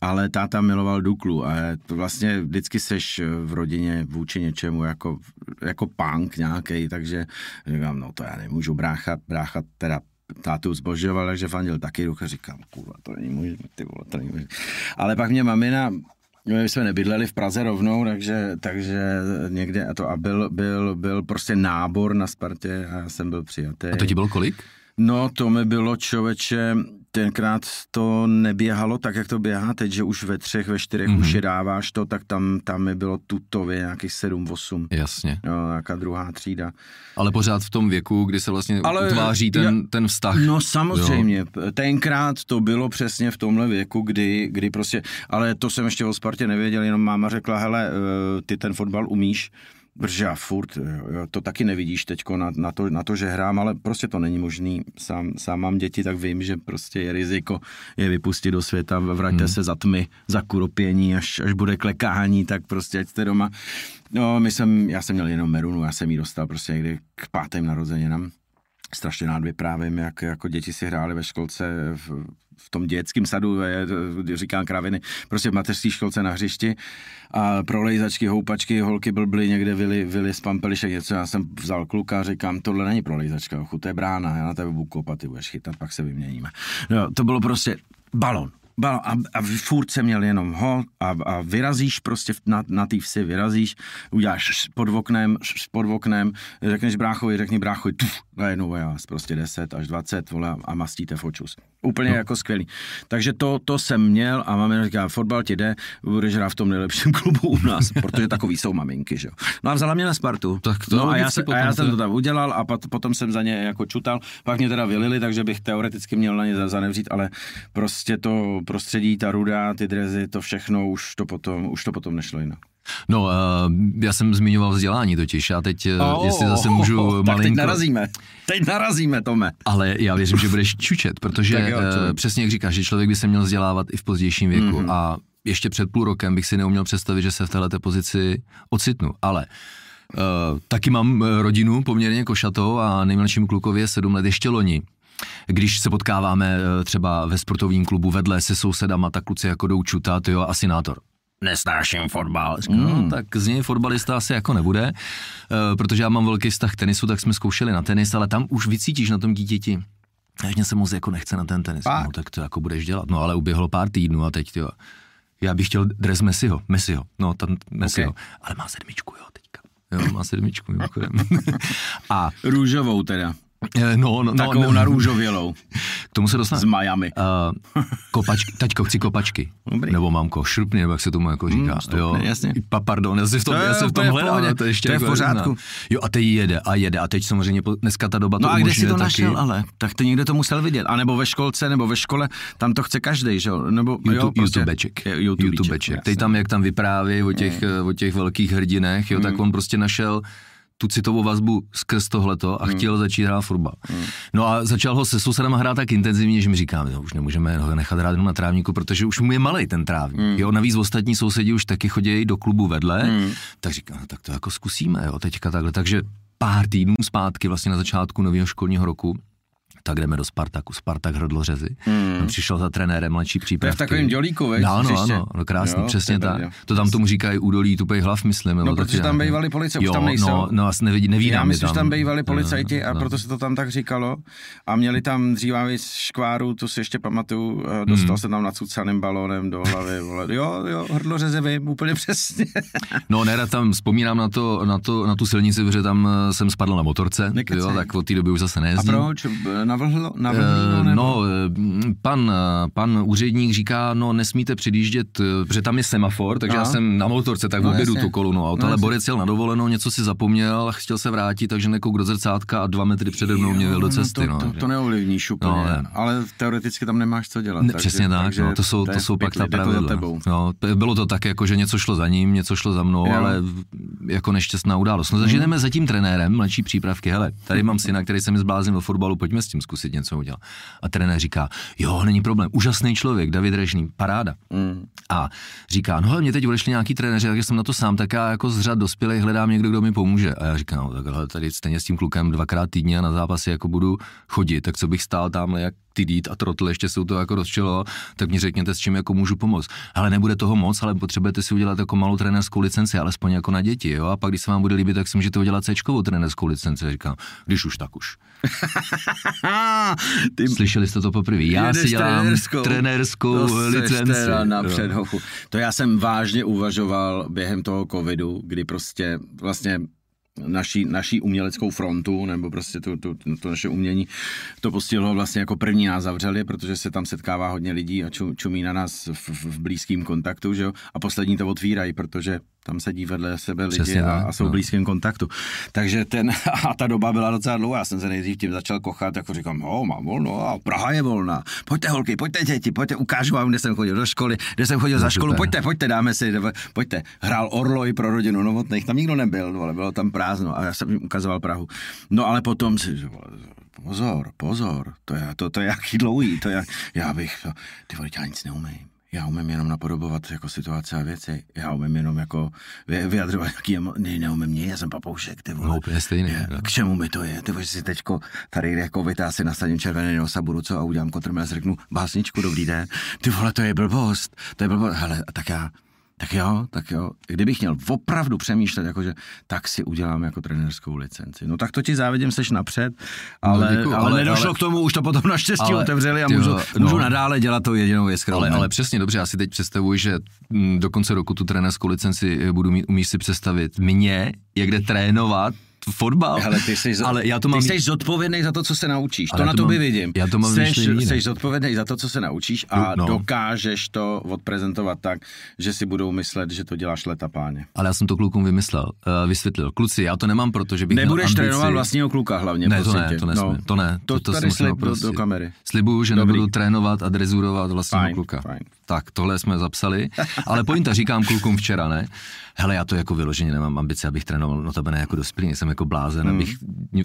B: ale táta miloval Duklu a to vlastně vždycky seš v rodině vůči něčemu jako, jako punk nějaký, takže říkám, no to já nemůžu brácha, brácha teda tátu zbožoval, takže fandil taky ducha, říkám, kurva, to není možné, ty vole, to není možné. Ale pak mě mamina, my jsme nebydleli v Praze rovnou, takže, takže někde a to a byl, byl, byl prostě nábor na Spartě a já jsem byl přijatý.
A: A to ti bylo kolik?
B: No, to mi bylo člověče, tenkrát to neběhalo tak, jak to běhá teď, že už ve třech, ve čtyřech mm-hmm. už je dáváš to, tak tam, tam mi bylo tutově nějakých 7-8.
A: Jasně.
B: Jo, nějaká druhá třída.
A: Ale pořád v tom věku, kdy se vlastně
B: Ale
A: utváří ten,
B: já-
A: ten vztah.
B: No samozřejmě, jo. tenkrát to bylo přesně v tomhle věku, kdy, kdy prostě, ale to jsem ještě o Spartě nevěděl, jenom máma řekla, hele, eh, ty ten fotbal umíš, Já furt, jo, to taky nevidíš teď na, na, to, na to, že hrám, ale prostě to není možný. Sám, sám mám děti, tak vím, že prostě je riziko je vypustit do světa, vraťte hmm. se za tmy, za kuropění, až, až bude klekání, tak prostě ať jste doma. No, my jsem, já jsem měl jenom Merunu, já jsem ji dostal prostě někdy k pátým narozeninám. Strašně rád vyprávím, jak jako děti si hráli ve školce v, v tom dětském sadu, je, říkám kraviny, prostě v mateřské školce na hřišti. A prolejzačky, houpačky, holky blbly někde vyli, vyli z pampelišek něco, já jsem vzal kluka a říkám, tohle není prolejzačka, ochu, to je brána, já na tebe budu kopat, ty budeš chytat, pak se vyměníme. No, to bylo prostě balon, a, a furt jsem měl jenom ho a, a vyrazíš prostě na, na té vsi, vyrazíš, uděláš pod oknem, pod oknem, řekneš bráchovi, řekni bráchovi, tuf, najednou já prostě 10 až 20, vole, a mastíte fočus. Úplně no. jako skvělý. Takže to, to jsem měl a máme říká, fotbal ti jde, budeš hrát v tom nejlepším klubu u nás, protože takový jsou maminky, že jo. No a vzala mě na Spartu. Tak to no a já, se, a já jsem to tam udělal a pat, potom jsem za ně jako čutal, pak mě teda vylili, takže bych teoreticky měl na ně zanevřít, ale prostě to prostředí, ta ruda, ty drezy, to všechno, už to potom, už to potom nešlo jinak.
A: No, uh, já jsem zmiňoval vzdělání totiž a teď, oh, jestli zase můžu oh, malinko... Tak
B: teď narazíme, teď narazíme, Tome.
A: Ale já věřím, že budeš čučet, protože jo, uh, přesně jak říkáš, že člověk by se měl vzdělávat i v pozdějším věku mm-hmm. a ještě před půl rokem bych si neuměl představit, že se v této pozici ocitnu, ale Uh, taky mám rodinu poměrně košatou a nejmladším klukově sedm let ještě loni. Když se potkáváme třeba ve sportovním klubu vedle se sousedama, tak kluci jako jdou čutat, jo, a senátor nesnáším fotbal. Říkám, no, mm. no, tak z něj fotbalista asi jako nebude, uh, protože já mám velký vztah k tenisu, tak jsme zkoušeli na tenis, ale tam už vycítíš na tom dítěti, že se moc jako nechce na ten tenis. No, tak to jako budeš dělat. No ale uběhlo pár týdnů a teď, jo. Já bych chtěl dres Messiho, Messiho, no tam Messiho, okay. ale má sedmičku, jo, teďka. Jo, má sedmičku, mimochodem.
B: a růžovou teda.
A: Eh, no, no,
B: Takovou
A: no,
B: narůžovělou.
A: K tomu se dostane.
B: Z Miami. Uh,
A: kopačky, taťko, chci kopačky. Dobrý. Nebo mamko, šrupně, nebo jak se tomu jako říká. Mm, stupny, jo,
B: jasně.
A: Pa, pardon, já se v tom, já se v tom hledám. To, ještě
B: to je jako v pořádku.
A: Jo, a teď jede a jede. A teď samozřejmě dneska ta doba
B: no
A: to
B: a kde si to
A: taky.
B: našel, ale? Tak to někde to musel vidět. A nebo ve školce, nebo ve škole, tam to chce každý, že jo? Nebo,
A: YouTube, jo, prostě, YouTubeček.
B: YouTube, YouTubeček.
A: Teď tam, jak tam vypráví o těch, mm. o těch velkých hrdinech, jo, tak on prostě našel tu citovou vazbu skrz tohleto a hmm. chtěl začít hrát fotbal. Hmm. No a začal ho se sousedem hrát tak intenzivně, že mi říká, no, už nemůžeme ho nechat hrát na trávníku, protože už mu je malý ten trávník. Hmm. Jo, navíc ostatní sousedi už taky chodí do klubu vedle, hmm. tak říká, no, tak to jako zkusíme, jo, teďka takhle. Takže pár týdnů zpátky, vlastně na začátku nového školního roku, tak jdeme do Spartaku, Spartak Hrdlořezy. Hmm. Přišel za trenérem mladší přípravky.
B: To je v takovém dělíku, veď?
A: No, ano, ano, no, krásný, jo, přesně tak. Jo. To tam tomu říkají údolí tupej hlav, myslím.
B: No, protože tam bývali policajti, už tam nejsou.
A: No, no asi nevidí, nevídám
B: Já myslím, že tam bývali policajti a no. proto se to tam tak říkalo. A měli tam dřívaví škváru, tu si ještě pamatuju, dostal hmm. se tam nacucaným balónem do hlavy. Vole. Jo, jo, Hrdlořeze vím, úplně přesně.
A: no, nerad tam vzpomínám na, to, na, to, na tu silnici, protože tam eh, jsem spadl na motorce, jo, tak od té doby už zase nejezdím.
B: A proč? Navlhlo? navlhlo
A: nebo? No, eh, pan, eh, pan úředník říká, no nesmíte předjíždět, protože tam je semafor, takže no. já jsem na motorce, tak no, obědu tu kolonu aut, no, ale Borec jel na dovolenou, něco si zapomněl, chtěl se vrátit, takže nekouk do zrcátka a dva metry přede mnou mě do cesty.
B: No, to,
A: no,
B: to, to neovlivníš úplně, no, ne. ale teoreticky tam nemáš co dělat.
A: Ne, takže, přesně tak, takže no, to jsou, to, jsou pak ta pravidla. No, bylo to tak, jako, že něco šlo za ním, něco šlo za mnou, jo. ale jako nešťastná událost. No, takže jdeme za tím trenérem, mladší přípravky, hele, tady mám syna, který se mi zbláznil do fotbalu, pojďme s tím zkusit něco udělat. A trenér říká, jo, není problém, úžasný člověk, David Režný, paráda. Mm. A říká, no mě teď odešli nějaký trenéři, takže jsem na to sám, tak já jako z řad dospělých hledám někdo, kdo mi pomůže. A já říkám, no takhle tady stejně s tím klukem dvakrát týdně a na zápasy jako budu chodit, tak co bych stál tam jak ty dít a trotl, ještě jsou to jako rozčilo, tak mi řekněte, s čím jako můžu pomoct. Ale nebude toho moc, ale potřebujete si udělat jako malou trenérskou licenci, alespoň jako na děti, jo? A pak, když se vám bude líbit, tak si můžete udělat C trenérskou licenci. Říkám, když už, tak už. Ty... Slyšeli jste to poprvé. Já si dělám trenérskou, trenérskou licenci.
B: Na To já jsem vážně uvažoval během toho covidu, kdy prostě vlastně naší, naší uměleckou frontu, nebo prostě tu, tu, to naše umění, to postihlo vlastně jako první nás zavřeli, protože se tam setkává hodně lidí a ču, čumí na nás v, v blízkém kontaktu, že jo? A poslední to otvírají, protože tam sedí vedle sebe lidi
A: Přesně
B: a, a jsou
A: no.
B: v blízkém kontaktu. Takže ten, a ta doba byla docela dlouhá, já jsem se nejdřív tím začal kochat, jako říkám, no, mám volno, a Praha je volná, pojďte holky, pojďte děti, pojďte, ukážu vám, kde jsem chodil do školy, kde jsem chodil za školu,
A: super.
B: pojďte, pojďte, dáme si, pojďte. Hrál Orloj pro rodinu Novotných, tam nikdo nebyl, ale bylo tam prázdno a já jsem jim ukazoval Prahu. No ale potom si, pozor, pozor, to je, to, to je jaký dlouhý, to je, já bych, to, ty vole, já nic neumím. Já umím jenom napodobovat jako situace a věci. Já umím jenom jako vy- vyjadřovat nějaký emo... Ne, neumím nic, já jsem papoušek, ty vole.
A: No, úplně stejný,
B: Je,
A: no.
B: K čemu mi to je? Ty vole, že si teďko tady jako vytá si nasadím červený nos a budu co a udělám kotrmelec, řeknu básničku, dobrý den. Ty vole, to je blbost, to je blbost. Hele, tak já, tak jo, tak jo. Kdybych měl opravdu přemýšlet, jakože tak si udělám jako trenérskou licenci. No tak to ti závidím, seš napřed, ale,
A: děkuju,
B: ale, ale, nedošlo
A: ale-
B: k tomu, už to potom naštěstí
A: ale-
B: otevřeli a můžu,
A: no.
B: můžu nadále dělat to jedinou věc, kterou
A: Ale, ale přesně, dobře, já si teď představuji, že mm, do konce roku tu trenérskou licenci eh, budu mít, umíš si představit mě, jak jde trénovat fotbal.
B: Hele, ty jsi,
A: ale já to mám...
B: ty jsi zodpovědný za to, co se naučíš.
A: Ale
B: to na
A: to mám-
B: vidím.
A: já to mám jinak.
B: jsi zodpovědný za to, co se naučíš a
A: No.
B: dokážeš to odprezentovat tak, že si budou myslet, že to děláš leta páně.
A: Ale já jsem to klukům vymyslel, uh, vysvětlil. Kluci, já to nemám, protože bych
B: Nebudeš
A: ambici.
B: trénovat vlastního kluka hlavně.
A: Ne, to ne, to nesmím, to ne.
B: To,
A: to si
B: tady slib do, do kamery.
A: Slibuju, že
B: Dobrý.
A: nebudu trénovat a drezurovat vlastního
B: Fajn,
A: kluka.
B: fajn.
A: Tak, tohle jsme zapsali, ale pointa říkám klukům včera, ne? Hele, já to jako vyloženě nemám ambice, abych trénoval, no to ne jako dospělý, jsem jako blázen,
B: Hmm.
A: abych,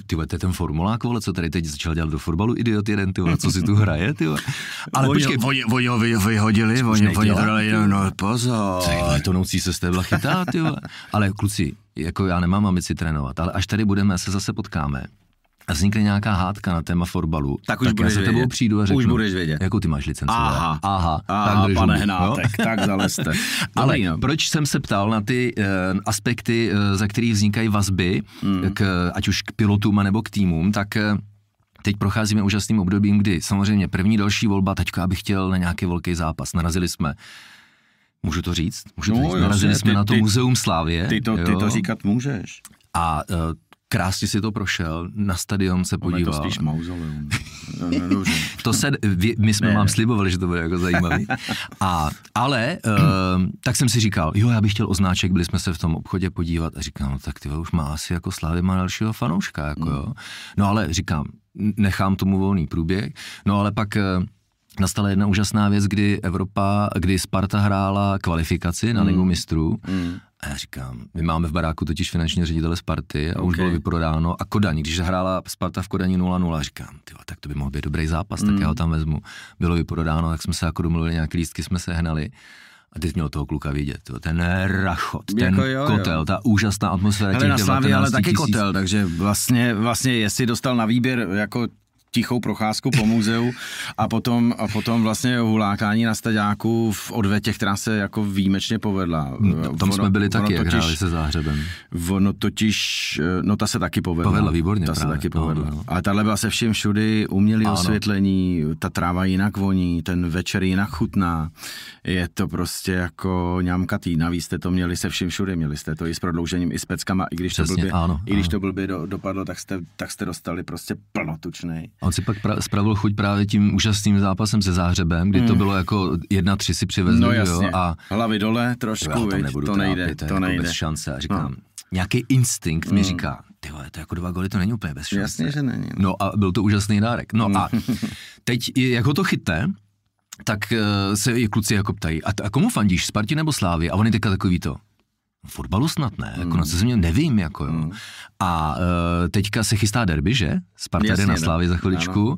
A: ty to je ten formulák, vole, co tady teď začal dělat do fotbalu, idiot jeden, ty vole, co si tu hraje, ty vole. Ale
B: Oni-
A: počkej,
B: oni, oni ho vy- vyhodili, oni, oni to
A: ty
B: dali, no, no pozor.
A: ale to noucí se z téhle chytá, ty vole. Ale kluci, jako já nemám ambici trénovat, ale až tady budeme, se zase potkáme, a vznikne nějaká hádka na téma fotbalu,
B: Tak už
A: tak já
B: budeš
A: za tebou
B: vědět.
A: přijdu a
B: Už
A: řeknu,
B: budeš vědět.
A: jakou ty máš licenci.
B: Aha,
A: aha,
B: aha
A: tak
B: pane Hnátek,
A: jo?
B: tak zalezte.
A: Ale
B: Dobrý, no.
A: proč jsem se ptal na ty uh, aspekty, uh, za kterých vznikají vazby,
B: Hmm.
A: k, ať už k pilotům nebo k týmům, tak uh, teď procházíme úžasným obdobím, kdy samozřejmě první další volba, teďka já bych chtěl na nějaký velký zápas. Narazili jsme Můžu to říct? Můžu to
B: No,
A: říct?
B: jasně,
A: Narazili jsme
B: ty-
A: na to
B: ty-
A: Muzeum Slávě.
B: Ty to, ty to říkat můžeš.
A: A uh, krásně si to prošel, na stadion se
B: Ono je to
A: podíval.
B: spíš mauzoleum.
A: To se, my jsme
B: Ne.
A: vám slibovali, že to bude jako zajímavý. A, ale, uh, tak jsem si říkal, jo, já bych chtěl označek, byli jsme se v tom obchodě podívat a říkám, no tak ty už má asi jako Slávy má dalšího fanouška, jako jo. No ale říkám, nechám tomu volný průběh, no ale pak uh, nastala jedna úžasná věc, kdy Evropa, kdy Sparta hrála kvalifikaci na Ligu mistrů
B: Mm.
A: A já říkám, my máme v baráku totiž finanční ředitele Sparty a už
B: Ok.
A: bylo vyprodáno. A Kodaň, když hrála Sparta v Kodani 0-0, říkám, tyjo, tak to by mohl být dobrý zápas, tak
B: Mm.
A: já ho tam vezmu. Bylo vyprodáno, tak jsme se jako domluvili, nějaký lístky jsme se hnali. A teď měl toho kluka vidět, to, ten rachot, ten
B: Jako jo, jo.
A: kotel, ta úžasná atmosféra
B: Hele,
A: těch
B: na Slávě ale
A: 19
B: taky
A: 000.
B: kotel, takže vlastně, vlastně jestli dostal na výběr jako tichou procházku po muzeu a potom, a potom vlastně hulákání na staďáku v odvetě, která se jako výjimečně povedla.
A: No, Tam jsme byli taky, jak hráli se záhřebem.
B: Ono totiž, eh, no ta se taky povedla.
A: Povedla, výborně
B: Ta se
A: právě.
B: taky
A: No,
B: povedla.
A: no, no.
B: Ale tahle byla se vším všudy, umělý
A: Ano.
B: osvětlení, ta tráva jinak voní, ten večer jinak chutná. Je to prostě jako ňamkatý. Navíc jste to měli se vším všude, měli jste to i s prodloužením, i s peckama, i když to
A: Přesně,
B: blbě,
A: ano,
B: i když
A: ano.
B: to blbě do, dopadlo, tak jste, tak jste dostali prostě plnotučnej.
A: A on si pak pra- spravil chuť právě tím úžasným zápasem se záhřebem, kdy to bylo jako jedna tři si přivezli,
B: Hmm. No
A: jo,
B: jasně,
A: a
B: hlavy dole trošku, viď?
A: nebudu
B: to
A: trápit,
B: nejde,
A: to, je
B: to
A: jako
B: nejde.
A: bez šance. A říkám,
B: No.
A: nějaký instinkt mi říká, ty vole, to jako dva goly, to není úplně bez šance.
B: Jasně, že není.
A: No a byl to úžasný dárek. No a teď, jak ho to chytne, tak eh, se i kluci jako ptají, a, t- a komu fandíš, Spartě nebo Slávy? A oni teďka takový to, fotbalu snad ne, jako na co se mě nevím, jako jo. A eh, teďka se chystá derby, že? Sparta
B: Jasně,
A: jde na
B: no.
A: Slávy za chviličku.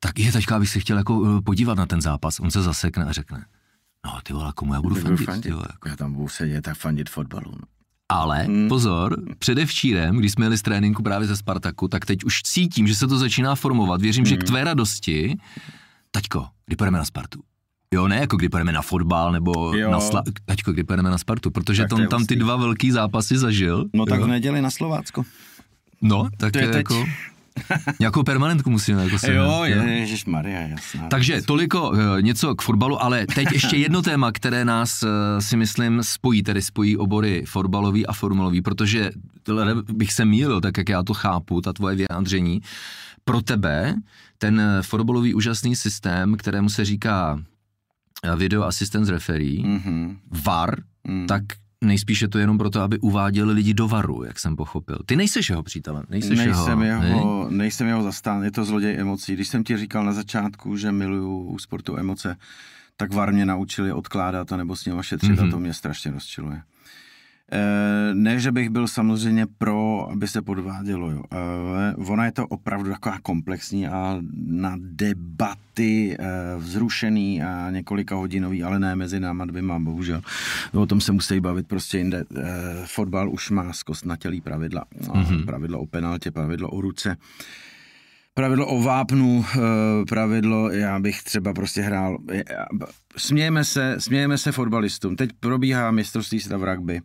A: Tak je, teďka bych se chtěl jako eh, podívat na ten zápas. On se zasekne a řekne, no ty vole, komu já budu
B: Budu
A: fandit,
B: fandit.
A: ty vole. jako.
B: Já tam budu sedět tak fandit fotbalu. No.
A: Ale hmm. pozor, předevčírem, když jsme jeli z tréninku právě ze Spartaku, tak teď už cítím, že se to začíná formovat. Věřím, hmm. že k tvé radosti, taťko, kdy půjdeme na Spartu. Jo, ne jako kdy půjdeme na fotbal nebo
B: Jo.
A: na sla... Taťko, kdy půjdeme na Spartu, protože
B: Tak
A: tam,
B: je
A: tam ty dva velký zápasy zažil.
B: No tak
A: jo.
B: v neděli na Slovácko.
A: No, tak
B: To je teď.
A: jako... Nějakou permanentku musíme jako se.
B: Jo, ježiš Maria, jasná.
A: Takže toliko eh, něco k fotbalu, ale teď ještě jedno téma, které nás eh, si myslím spojí, tedy spojí obory fotbalový a formulový, protože bych se mýlil, tak jak já to chápu, ta tvoje vyjádření. Pro tebe ten fotbalový úžasný systém, kterému se říká video assistance referee, mm-hmm. VAR, mm. tak nejspíš je to jenom proto, aby uváděli lidi do varu, jak jsem pochopil. Ty nejseš jeho přítelem, nejseš
B: nejsem
A: jeho,
B: jeho ne? nejsem jeho zastán, je to zloděj emocí. Když jsem ti říkal na začátku, že miluju u sportu emoce, tak VAR mě naučili odkládat a nebo s ním šetřit mm-hmm. a to mě strašně rozčiluje. Eh, ne, že bych byl samozřejmě pro, aby se podvádělo, jo. ale ona je to opravdu taková komplexní a na debaty eh, vzrušený a několika hodinový, ale ne mezi náma dvěma, bohužel. O tom se musí bavit prostě jinde. Eh, fotbal už má zkostnatělý pravidla. Mm-hmm. Pravidlo o penaltě, pravidlo o ruce pravidlo o vápnu, eh, pravidlo, já bych třeba prostě hrál, smějeme se, smějeme se fotbalistům. Teď probíhá mistrovství světa v rugby.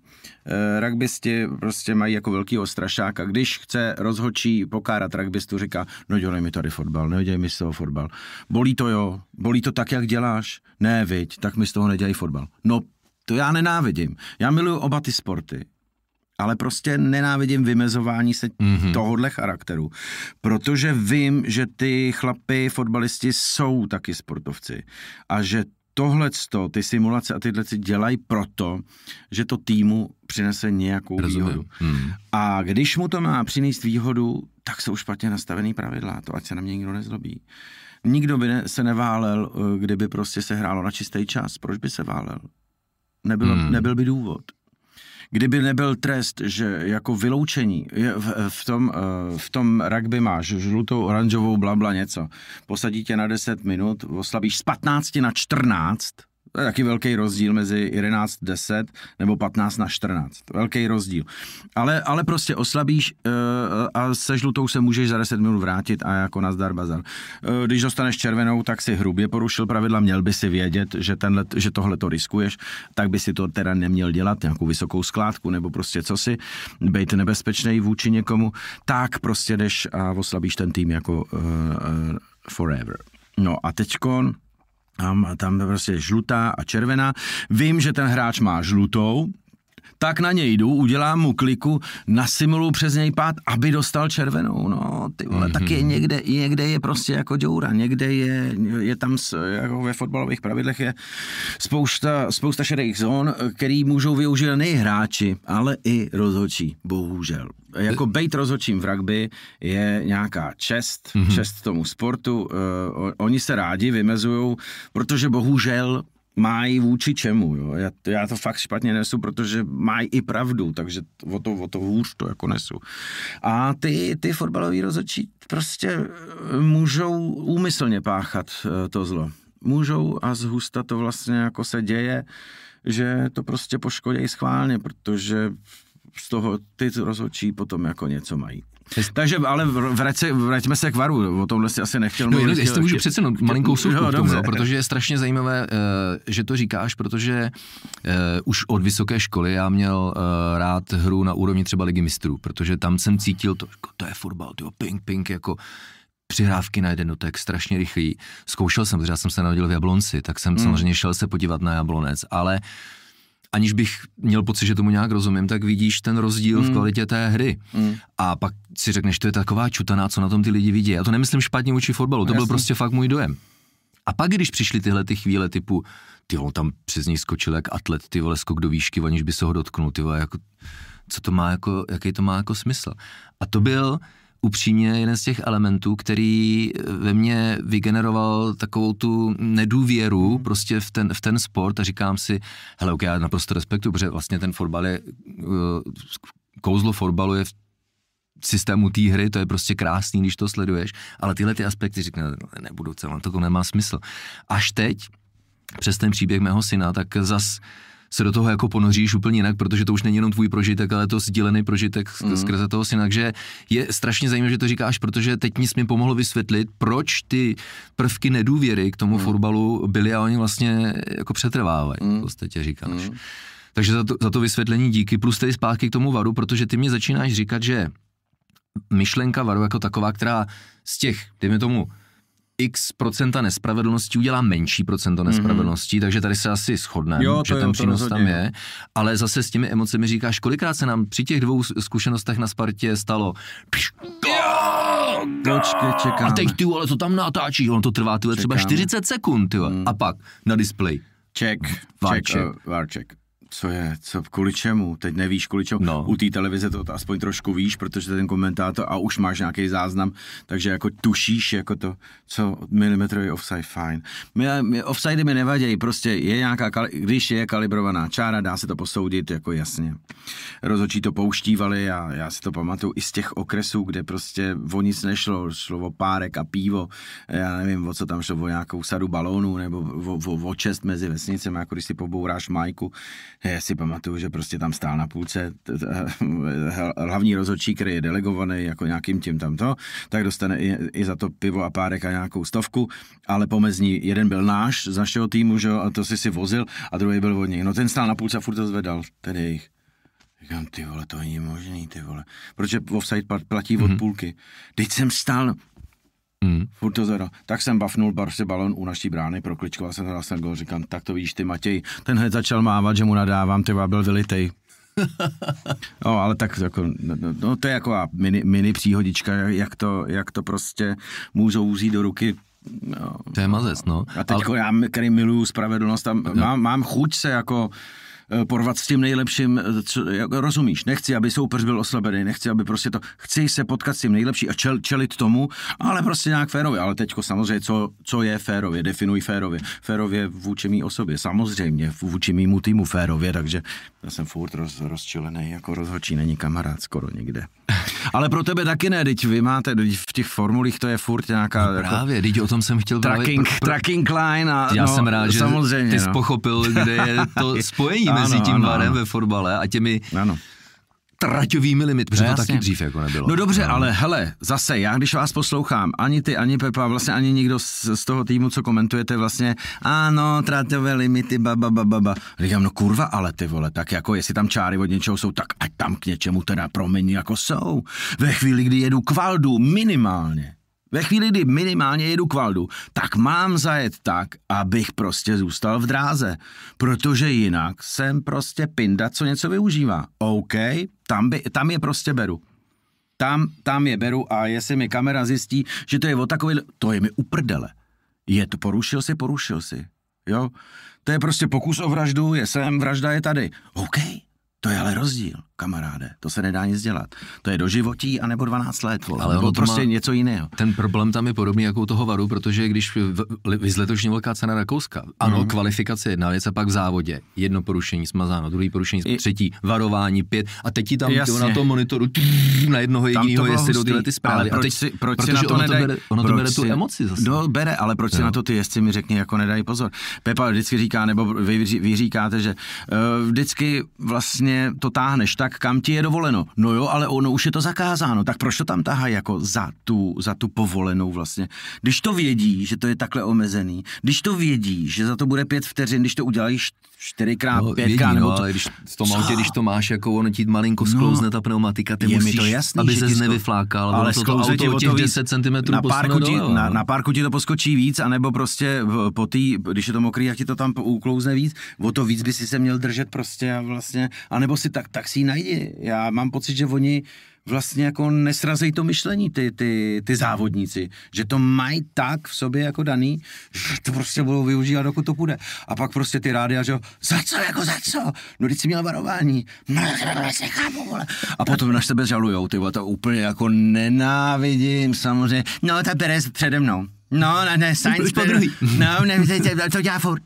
B: Eh, rugbysti prostě mají jako velký ostrašák a když chce rozhočí pokárat rugbystu, říká, no dělej mi tady fotbal, nedělej mi z toho fotbal. Bolí to jo, bolí to tak, jak děláš? Ne, viď, tak mi z toho nedělej fotbal. No, to já nenávidím. Já miluju oba ty sporty ale prostě nenávidím vymezování se mm-hmm. tohohle charakteru, protože vím, že ty chlapy, fotbalisti jsou taky sportovci a že tohle, ty simulace a tyhle si dělají proto, že to týmu přinese nějakou Rozumím. výhodu. Hmm. A když mu to má přinést výhodu, tak jsou špatně nastavený pravidla, to ať se na mě nikdo nezlobí. Nikdo by ne, se neválel, eh, kdyby prostě se hrálo na čistý čas. Proč by se válel? Nebyl, hmm. nebyl by důvod. Kdyby nebyl trest, že jako vyloučení, v, v, tom, eh, v tom rugby máš žlutou, oranžovou, blabla něco, posadí tě na 10 minut, oslabíš z 15 na 14, to je taky velký rozdíl mezi 11, 10 nebo 15 na 14. Velký rozdíl. Ale, ale prostě oslabíš uh, a se žlutou se můžeš za 10 minut vrátit a jako nazdar bazar. Uh, když dostaneš červenou, tak si hrubě porušil pravidla, měl by si vědět, že, tenhle, že tohle to riskuješ, tak by si to teda neměl dělat, nějakou vysokou skládku nebo prostě co si, být nebezpečný vůči někomu, tak prostě jdeš a oslabíš ten tým jako uh, uh, forever. No a teďkon tam, tam prostě žlutá a červená. Vím, že ten hráč má žlutou, tak na něj jdu, udělám mu kliku, nasimuluju přes něj pát, aby dostal červenou. No, ty vole, mm-hmm. tak je někde, někde je prostě jako děura, někde je, je tam, jako ve fotbalových pravidlech je spousta, spousta šedých zón, který můžou využít nejen hráči, ale i rozhodčí, bohužel. Jako bejt rozhodčím v rugby je nějaká čest, mm-hmm. čest tomu sportu. Uh, oni se rádi vymezují, protože bohužel mají vůči čemu. Jo? Já, já to fakt špatně nesu, protože mají i pravdu, takže o to, o to hůř to jako nesu. A ty, ty fotbaloví rozhodčí prostě eh, můžou úmyslně páchat eh, to zlo. Můžou a zhusta to vlastně jako se děje, že to prostě poškodí schválně, protože z toho ty rozhodčí potom jako něco mají. Takže, ale se, vraťme se k varu, o tomhle si asi nechtěl
A: no, mluvit. Jestli můžu přece no, malinkou vsuvku k tomu, no, protože je strašně zajímavé, uh, že to říkáš, protože uh, už od vysoké školy já měl uh, rád hru na úrovni třeba ligy mistrů, protože tam jsem cítil to, jako, to je fotbal, tyjo, ping, ping, jako přihrávky na jeden dotek, strašně rychlý. Zkoušel jsem, protože já jsem se narodil v Jablonci, tak jsem hmm. samozřejmě šel se podívat na Jablonec, ale uh, aniž bych měl pocit, že tomu nějak rozumím, tak vidíš ten rozdíl mm. v kvalitě té hry. Mm. A pak si řekneš, to je taková čutaná, co na tom ty lidi vidí. Já to nemyslím špatně vůči fotbalu, to Jasný. byl prostě fakt můj dojem. A pak, když přišly tyhle ty chvíle typu, ty on tam přes něj skočil jak atlet, ty vole skok do výšky, aniž by se ho dotknul, ty vole, jako, co to má jako, jaký to má jako smysl. A to byl, upřímně jeden z těch elementů, který ve mně vygeneroval takovou tu nedůvěru hmm. prostě v ten, v ten sport a říkám si, hele, ok, já naprosto respektuju, protože vlastně ten fotbal je, uh, kouzlo fotbalu je v systému té hry, to je prostě krásný, když to sleduješ, ale tyhle ty aspekty říkám, nebudu celé, to nemá smysl. Až teď, přes ten příběh mého syna, tak zas se do toho jako ponoříš úplně jinak, protože to už není jenom tvůj prožitek, ale to sdílený prožitek mm. skrze toho syna. Takže je strašně zajímavé, že to říkáš, protože teď mi mi pomohlo vysvětlit, proč ty prvky nedůvěry k tomu mm. fotbalu byly a oni vlastně jako přetrvávají, mm. v podstatě říkáš. Mm. Takže za to, za to vysvětlení díky, plus tedy zpátky k tomu varu, protože ty mě začínáš říkat, že myšlenka varu jako taková, která z těch, dejme tomu, x procenta nespravedlností udělá menší procento nespravedlností, mm-hmm. takže tady se asi shodneme,
B: Jo,
A: že
B: jo,
A: ten
B: to
A: přínos tam je, ale zase s těmi emocemi říkáš, kolikrát se nám při těch dvou zkušenostech na Spartě stalo pš,
B: Počkej, čekáme.
A: a teď ty vole, to tam natáčí, ono to trvá ty vole, třeba
B: Čekáme.
A: 40 sekund, ty vole. a pak na display.
B: Ček,
A: Várček.
B: ček, uh, várček. Co je, co, kvůli čemu? Teď nevíš, kvůli čemu.
A: No.
B: U té televize to aspoň trošku víš, protože ten komentátor a už máš nějaký záznam, takže jako tušíš, jako to, co milimetrový offside, fajn. My, my, offside mi nevadí, prostě je nějaká, když je kalibrovaná čára, dá se to posoudit, jako jasně. Rozhodčí to pouštívali a já si to pamatuju i z těch okresů, kde prostě o nic nešlo, šlo o párek a pivo, já nevím, o co tam šlo, o nějakou sadu balónů nebo o, o, o čest mezi vesnicemi, jako když si pobouráš majku. Já si pamatuju, že prostě tam stál na půlce hlavní rozhodčí, který je delegovaný jako nějakým tím tamto, tak dostane i, i za to pivo a párek a nějakou stovku, ale pomezní jeden byl náš z našeho týmu, že jo, a to si si vozil a druhý byl od nich. No ten stál na půlce a furt to zvedal, tedy jejich. Říkám, ty vole, to není možný, ty vole. Protože offside plat- platí od půlky. Teď jsem stál,
A: Mm.
B: furt to zvedal. Tak jsem bafnul prostě balon u naší brány, prokličkoval jsem jsem gol, říkám, tak to víš ty Matěj. Ten hned začal mávat, že mu nadávám, ty byl vylitej. No, ale tak jako, no, no, to je jako mini, mini příhodička, jak to, jak to prostě můžou vzít do ruky No.
A: To je mazec, no.
B: A teď ale... já, který miluju spravedlnost, tam
A: No.
B: mám, mám chuť se jako porvat s tím nejlepším, eh, co, jako, rozumíš, nechci, aby soupeř byl oslabený, nechci, aby prostě to, chci se potkat s tím nejlepší a čel, čelit tomu, ale prostě nějak férově, ale teďko samozřejmě, co, co je férově, definuj férově, férově vůči mý osobě, samozřejmě vůči mýmu týmu férově, takže já jsem furt roz, rozčilený, jako rozhočí, není kamarád skoro nikde. Ale pro tebe taky ne, teď vy máte, teď v těch formulích to je furt nějaká...
A: No
B: jako,
A: právě, teď o tom jsem chtěl
B: Tracking,
A: právě... pro- pro-
B: tracking line a
A: Já
B: no,
A: jsem rád, že
B: samozřejmě,
A: ty jsi
B: no.
A: pochopil, kde je to spojení
B: Ano,
A: mezi tím
B: ano,
A: varem
B: ano.
A: ve fotbale a těmi
B: Ano.
A: traťovými limity, protože
B: No
A: to
B: jasně.
A: taky dřív jako nebylo.
B: No dobře, ale hele, zase, já když vás poslouchám, ani ty, ani Pepa, vlastně ani nikdo z, z toho týmu, co komentujete, vlastně, ano, tratové limity, baba, baba, baba. Říkám, no kurva, ale ty vole, tak jako jestli tam čáry od něčeho jsou, tak ať tam k něčemu teda promiň jako jsou. Ve chvíli, kdy jedu k Valdu, minimálně, ve chvíli, kdy minimálně jedu k Valdu, tak mám zajet tak, abych prostě zůstal v dráze. Protože jinak jsem prostě pinda, co něco využívá. OK, tam, by, tam je prostě beru. Tam, tam je beru a jestli mi kamera zjistí, že to je o takový, to je mi uprdele. Je to, porušil si, porušil si. Jo? To je prostě pokus o vraždu, je sem, vražda je tady. OK, to je ale rozdíl, kamaráde. To se nedá nic dělat. To je doživotí anebo 12 let, vole.
A: Ale ono
B: prostě
A: má-
B: něco jiného.
A: Ten problém tam je podobný jako u toho varu, protože když v- vyz letošní velká cena Rakouska, ano, mm. kvalifikace je jedna věc a pak v závodě jedno porušení smazáno, druhý porušení,
B: I-
A: třetí varování, pět a teď ti tam na tom monitoru trrr, na jednoho jediného, jestli
B: hustý.
A: tyhle ty zprávy.
B: Ale
A: a
B: proč
A: teď,
B: si, proč si na to
A: ono,
B: nedaj,
A: to bere, ono to bere tu
B: si-
A: emoci zase.
B: No, bere, ale proč si
A: Jo.
B: na to ty jezdci mi řekni, jako nedají pozor. Pepa vždycky říká, nebo vy, vy říkáte, že uh, vždycky vlastně to táhneš tak, kam ti je dovoleno. No jo, ale ono už je to zakázáno, tak proč to tam tahají jako za tu, za tu povolenou vlastně? Když to vědí, že to je takhle omezený, když to vědí, že za to bude pět vteřin, když to udělají čtyřikrát,
A: No,
B: pětkrát,
A: vědí,
B: nebo
A: no,
B: to,
A: ale když v tom autě, když to máš, jako ono ti malinko sklouzne ta pneumatika, ty
B: je
A: musíš,
B: mi to jasný,
A: aby se nevyflákal,
B: ale
A: ale to, to auto
B: o
A: těch
B: to víc.
A: 10 cm
B: na párku, ti,
A: dole,
B: na,
A: no.
B: na párku ti to poskočí víc, anebo prostě po tý, když je to mokrý, jak ti to tam uklouzne víc, o to víc by si se měl držet prostě a vlastně, anebo si tak, tak si ji najdi. Já mám pocit, že oni vlastně jako nesrazejí to myšlení, ty, ty, ty závodníci, že to mají tak v sobě jako daný, že to prostě budou využívat, dokud to půjde. A pak prostě ty rádia, že za co, jako za co? No, když jsi měl varování. No, vole. A potom na sebe žalujou, ty vole, to úplně jako nenávidím, samozřejmě. No, ta Perez přede mnou. No, ne, ne, Sainz
A: Už po druhý.
B: No, ne, to- to dělá furt.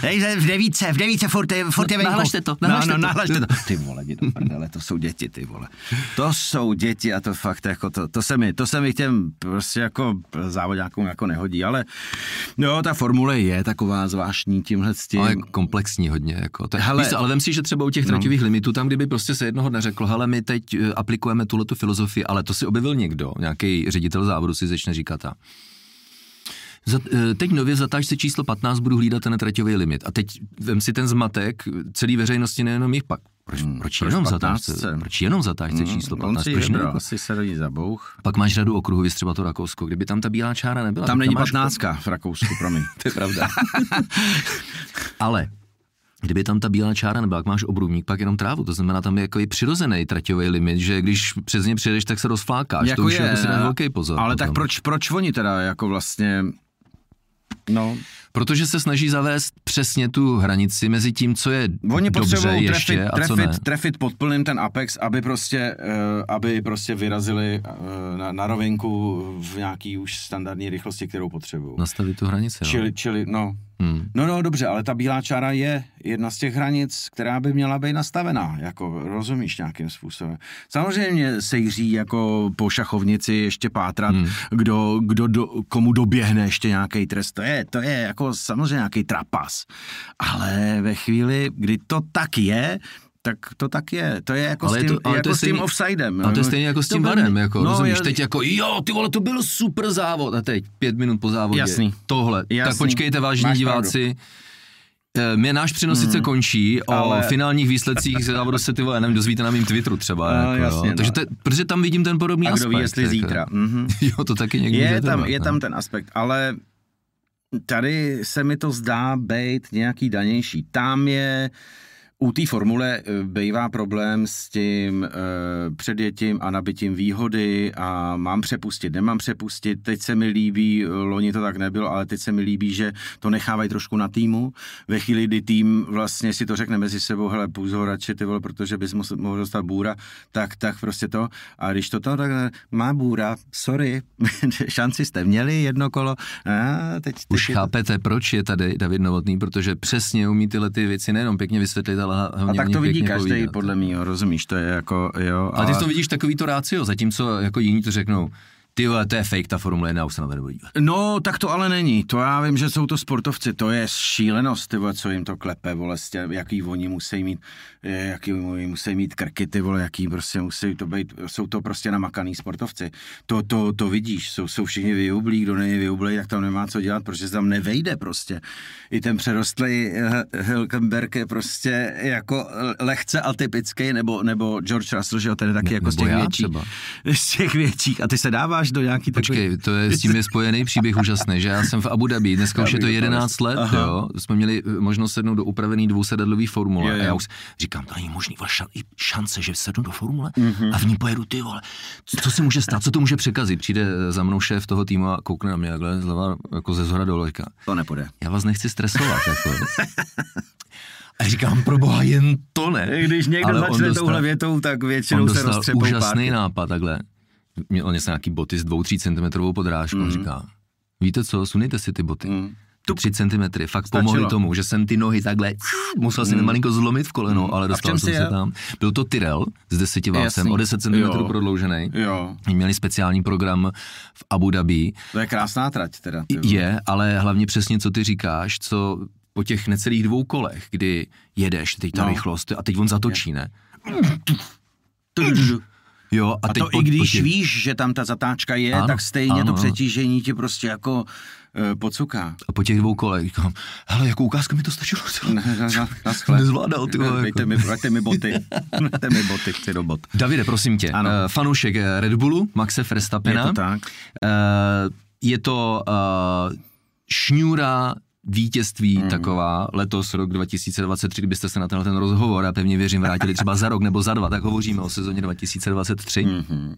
B: Hej, v devíce, v devíce furt je, furt je venku.
A: Nahlašte to,
B: no,
A: nahlašte
B: no,
A: to.
B: nahlašte to. Ty vole, jdi do prdele, to jsou děti, ty vole. To jsou děti a to fakt jako to, to se mi, to se mi k těm prostě jako závodňákům jako nehodí, ale jo, ta formule je taková zvláštní tímhle s tím.
A: Ale komplexní hodně. Jako. To,
B: Hele-
A: víš, ale vem si, že třeba u těch traťových no. limitů, tam kdyby prostě se jednoho dne řeklo, hele, my teď eh, aplikujeme tuhle tu filozofii, ale to si objevil někdo, nějaký ředitel závodu si začne říkat a za, eh, teď nově zatáčce číslo 15 budu hlídat ten traťový limit. A teď vem si ten zmatek celý veřejnosti, nejenom jich pak Proč,
B: Hmm,
A: proč,
B: proč
A: jenom
B: 15?
A: zatáčce? Proč jenom zatáčce číslo 15?
B: On
A: Proč ne?
B: asi se rodí za bouch.
A: Pak máš řadu okruhů, třeba to Rakousko. Kdyby tam ta bílá čára nebyla,
B: Tam není
A: máš
B: 15 v Rakousku, promiň.
A: To je pravda. Ale kdyby tam ta bílá čára nebyla, jak máš obrubník, pak jenom trávu. To znamená, tam je jako i přirozený traťový limit, že když přes ně přijedeš, tak se rozflákáš. to už je, jako si dá velký pozor.
B: Ale
A: potom.
B: tak proč, proč oni teda jako vlastně... No,
A: Protože se snaží zavést přesně tu hranici mezi tím, co je
B: Oni
A: dobře
B: potřebují
A: ještě
B: trefit,
A: a co ne.
B: trefit, trefit pod plným ten Apex, aby prostě, uh, aby prostě vyrazili uh, na, na rovinku v nějaký už standardní rychlosti, kterou potřebují.
A: Nastavit tu hranici. No.
B: Čili, čili, no,
A: Hmm.
B: No, no, dobře, ale ta bílá čára je jedna z těch hranic, která by měla být nastavená, jako rozumíš nějakým způsobem. Samozřejmě se jiří jako po šachovnici ještě pátrat, hmm. kdo, kdo do, komu doběhne ještě nějaký trest. To je, to je jako samozřejmě nějaký trapas. Ale ve chvíli, kdy to tak je, tak to tak je. To je jako
A: Ale
B: s
A: je
B: tím,
A: to- ale
B: jako
A: to je
B: s tím
A: stejný-
B: offsidem.
A: A to je stejně jako s tím varem, jako,
B: no,
A: rozumíš,
B: já-
A: teď jako, jo, ty vole, to byl super závod, a teď pět minut po závodě,
B: Jasný.
A: tohle, tak
B: Jasný.
A: počkejte, vážení
B: Máš
A: diváci, Eh, Mě náš přenos sice končí, o
B: Hmm. Ale-
A: finálních výsledcích závodu se ty vole, nevím, dozvíte na mým Twitteru třeba.
B: No,
A: jako,
B: jasně,
A: jo.
B: no.
A: Takže to, je- protože tam vidím ten podobný
B: A kdo
A: aspekt.
B: ví, jestli
A: jako.
B: zítra. Mhm.
A: Jo, to taky někdy
B: Je tam, je
A: no.
B: tam ten aspekt, ale tady se mi to zdá být nějaký danější. Tam je u té formule eh, bývá problém s tím e, předjetím a nabitím výhody a mám přepustit, nemám přepustit. Teď se mi líbí, eh, loni to tak nebylo, ale teď se mi líbí, že to nechávají trošku na týmu. Ve chvíli, kdy tým vlastně si to řekne mezi sebou, hele, půjď ho radši, ty vole, protože bys mohl dostat bůra, tak, tak prostě to. A když to to tak má bůra, sorry, šanci jste měli jedno kolo. A teď, teď
A: Už
B: je to-
A: chápete, proč je tady David Novotný, protože přesně umí tyhle ty věci nejenom pěkně vysvětlit, ale
B: A
A: hlavně o
B: tak to vidí každý,
A: povídat.
B: podle mého, rozumíš, to je jako, jo.
A: Ale ty v tom vidíš takový to rácio, zatímco jako jiní to řeknou, ty vole, to je fake, ta Formule 1, já už se na to nebudu dívat.
B: No, tak to ale není. To já vím, že jsou to sportovci. To je šílenost, ty vole, co jim to klepe, vole, s tě, jaký oni musí mít, eh, jaký oni musí mít krky, ty vole, jaký prostě musí to být, jsou to prostě namakaný sportovci. To, to, to vidíš, jsou, jsou všichni vyhublí, kdo není vyhublý, tak tam nemá co dělat, protože se tam nevejde prostě. I ten přerostlý Hilkenberg je prostě jako lehce atypický, nebo, nebo George Russell, že jo, ten je taky
A: Ne-
B: jako z těch
A: já
B: větších.
A: třeba.
B: Z těch větších. A ty se dáváš do nějaký takový...
A: Počkej, to je s tím je spojený příběh úžasný, že já jsem v Abu Dhabi, dneska už je to
B: Abych to
A: 11 let,
B: Aha.
A: jo, jsme měli eh, možnost sednout do upravený dvousedadlový formule
B: Jo, jo.
A: a já už říkám, to není možný, vole, ša- i šance, že sednu do formule
B: Mhm.
A: a v ní pojedu ty vole, co, co se může stát, co to může překazit, přijde eh, za mnou šéf toho týmu a koukne na mě takhle zleva, jako ze zhora dolů, říká,
B: To nepůjde.
A: já vás nechci stresovat, jako. A říkám, pro boha, jen to ne.
B: Když někdo
A: Ale
B: začne
A: dostal-
B: touhle větou, tak většinou
A: On
B: se roztřepou
A: úžasný
B: párky.
A: nápad takhle. Měl něco nějaký boty s 2-3 cm podrážkou. Mm. Říká, víte co, sunejte si ty boty.
B: Mm.
A: Tu 3 cm, fakt
B: Stačilo.
A: pomohli tomu, že jsem ty nohy takhle, musel jsem mm. malinko zlomit v koleno,
B: Mm.
A: ale dostal jsem se tam. Byl to Tyrell s desetivalcem,
B: Jasný.
A: o 10 cm
B: Jo.
A: prodloužený.
B: Jo,
A: Měli speciální program v Abu Dhabi.
B: to je krásná trať teda. ty.
A: Je, ale hlavně přesně, co ty říkáš, co po těch necelých dvou kolech, kdy jedeš, teď ta
B: No.
A: rychlost, a teď on zatočí, ne? Jo, a,
B: A to
A: po-
B: i když
A: po
B: víš, že tam ta zatáčka je,
A: Ano,
B: tak stejně
A: ano,
B: to přetížení ti prostě jako uh, pocuká.
A: A po těch dvou kolech říkám, hele, jako ukázka mi to stačilo.
B: Na- na-.
A: Nezvládal, ty vole,
B: Dejte
A: jako.
B: mi, mi boty. Dejte mi boty, chci do bot.
A: Davide, prosím tě,
B: Ano.
A: uh, fanoušek eh, Red Bullu, Maxe Verstappena.
B: Je to tak?
A: Uh, je to uh, šňůra vítězství mm. taková letos rok 2023, kdybyste se na tenhle ten rozhovor a pevně věřím vrátili třeba za rok nebo za dva, tak hovoříme o sezóně 2023. Mm.
B: Mhm.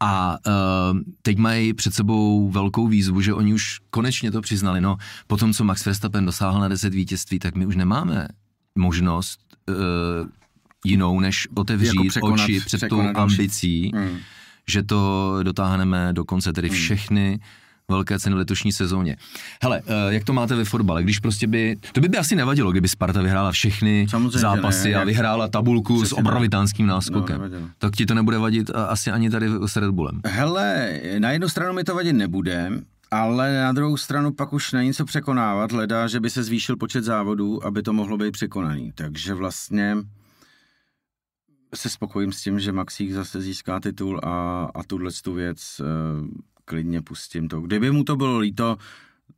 A: A uh, teď mají před sebou velkou výzvu, že oni už konečně to přiznali. No, po tom, co Max Verstappen dosáhl na 10 vítězství, tak my už nemáme možnost uh, jinou, než otevřít
B: Jako překonat-
A: oči před tou ambicí,
B: Mm.
A: že to dotáhneme do konce, tedy
B: Hmm.
A: všechny velké ceny letošní sezóně. Hele, eh, jak to máte ve fotbale? Když prostě by, to by by asi nevadilo, kdyby Sparta vyhrála všechny
B: Samozřejmě,
A: zápasy
B: ne,
A: a vyhrála tabulku s obrovitánským
B: No,
A: náskokem.
B: nevadilo.
A: tak ti to nebude vadit asi ani tady s Red Bullem.
B: Hele, na jednu stranu mi to vadit nebude, ale na druhou stranu pak už není co překonávat, hledá, že by se zvýšil počet závodů, aby to mohlo být překonaný. Takže vlastně se spokojím s tím, že Maxík zase získá titul a, a tuhle tu věc eh, klidně pustím to. Kdyby mu to bylo líto,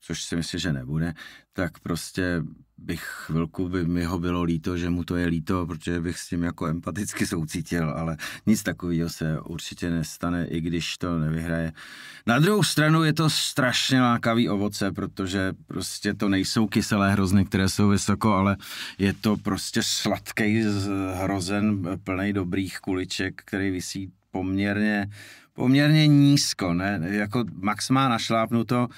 B: což si myslím, že nebude, tak prostě bych chvilku by mi ho bylo líto, že mu to je líto, protože bych s tím jako empaticky soucítil, ale nic takového se určitě nestane, i když to nevyhraje. Na druhou stranu je to strašně lákavý ovoce, protože prostě to nejsou kyselé hrozny, které jsou vysoko, ale je to prostě sladký hrozen plný dobrých kuliček, který visí poměrně, poměrně nízko, ne? Jako Max má našlápnuto,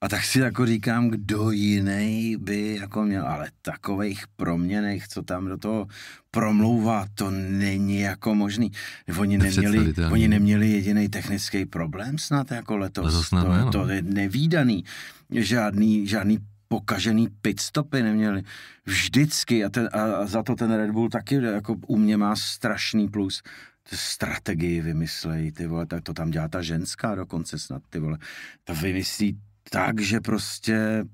B: a tak si jako říkám, kdo jiný by jako měl, ale takových proměnech, co tam do toho promlouvá, to není jako možný. Oni neměli, oni neměli jediný technický problém snad jako letos. letos to, to, to je nevýdaný. Žádný, žádný pokažený pitstopy neměli. Vždycky a, ten, a, a za to ten Red Bull taky jako u mě má strašný plus strategii vymyslej, ty vole, tak to tam dělá ta ženská dokonce snad, ty vole. To vymyslí tak, že prostě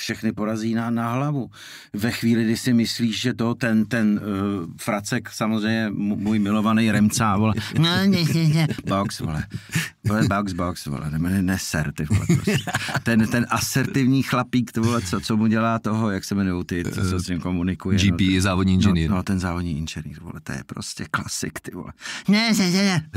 B: všechny porazí na, na hlavu. Ve chvíli, kdy si myslíš, že to ten, ten uh, fracek, samozřejmě můj milovaný Remca, vole, no, ne, ne, ne, box, vole, vole box, box, vole, ne, ne, ser, ty vole, prostě. ten, ten asertivní chlapík, to vole, co, co mu dělá toho, jak se jmenují ty, co, co s ním komunikuje.
A: GP, no, závodní inženýr.
B: No, no, ten závodní inženýr, vole, to je prostě klasik, ty vole. Ne, ne, ne, ne,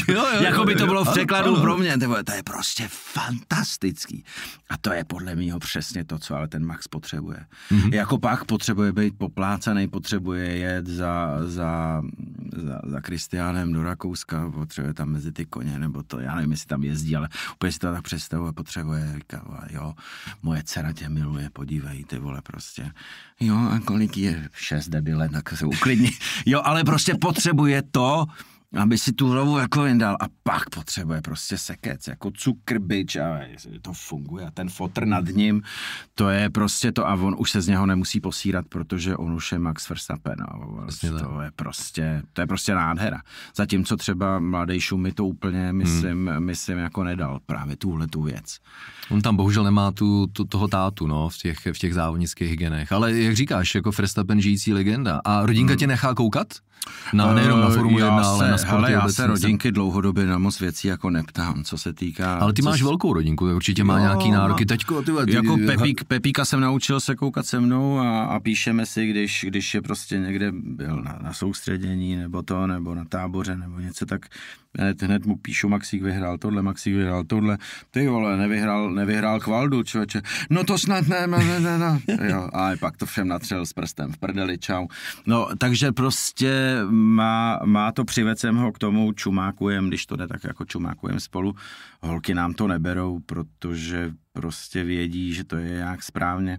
B: jako by to bylo v překladu pro mě, ty vole, to je prostě fantastický. A to je podle mého přes přesně to, co ale ten Max potřebuje. Mm-hmm. Jako pak potřebuje být poplácaný, potřebuje jet za, za, za, za Kristiánem do Rakouska, potřebuje tam mezi ty koně, nebo to, já nevím, jestli tam jezdí, ale úplně si to tak představuje, potřebuje, říká, jo, moje dcera tě miluje, podívej, ty vole, prostě. Jo, a kolik je? Šest debile, tak se uklidní. Jo, ale prostě potřebuje to, aby si tu rovu jako dal a pak potřebuje prostě sekec, jako cukr, byč a to funguje a ten fotr nad ním, to je prostě to a on už se z něho nemusí posírat, protože on už je Max Verstappen a to je prostě, to je prostě nádhera. Zatímco třeba mladý Šumy to úplně, myslím, hmm. myslím jako nedal právě tuhle tu věc.
A: On tam bohužel nemá tu, tu toho tátu, no, v těch, v těch závodnických genech, ale jak říkáš, jako Verstappen žijící legenda a rodinka hmm. tě nechá koukat? Na, nejenom na Formule 1, ale na
B: sporty Ale já se rodinky dlouhodobě na moc věcí jako neptám, co se týká...
A: Ale ty máš
B: co...
A: velkou rodinku, určitě má jo, nějaký nároky. Teďko, ty,
B: ty, jako Pepík, Pepíka jsem naučil se koukat se mnou a, a píšeme si, když, když je prostě někde byl na, na soustředění nebo to, nebo na táboře nebo něco, tak hned, hned mu píšu, Maxík vyhrál tohle, Maxík vyhrál tohle, ty vole, nevyhrál, nevyhrál kvaldu, člověče, no to snad ne, ne, ne, ne. Jo, a pak to všem natřel s prstem v prdeli, čau. No, takže prostě má, má to přivecem ho k tomu čumákujem, když to jde tak jako čumákujem spolu, holky nám to neberou, protože prostě vědí, že to je jak správně.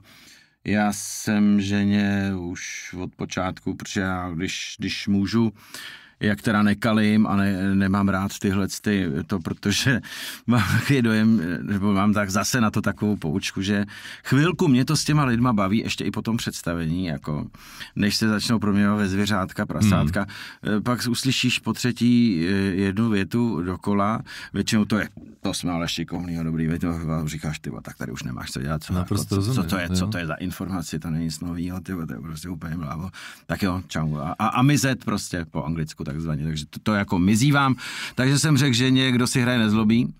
B: Já jsem ženě už od počátku, protože já, když, když můžu, jak teda nekalím a ne, nemám rád tyhle ty, to, protože mám takový dojem, nebo mám tak zase na to takovou poučku, že chvilku mě to s těma lidma baví, ještě i po tom představení, jako než se začnou proměňovat ve zvěřátka, prasátka, hmm. pak uslyšíš po třetí eh, jednu větu dokola, většinou to je, to jsme ale šikovný a dobrý, větu, říkáš, ty, tak tady už nemáš co dělat, co, jako, co, co, to je, co to je za informaci, to není nic nového, to je prostě úplně mlávo. Tak jo, čau. A, a, a mizet prostě po anglicku takzvaně, takže to, to jako mizí vám. Takže jsem řekl, že někdo si hraje nezlobí,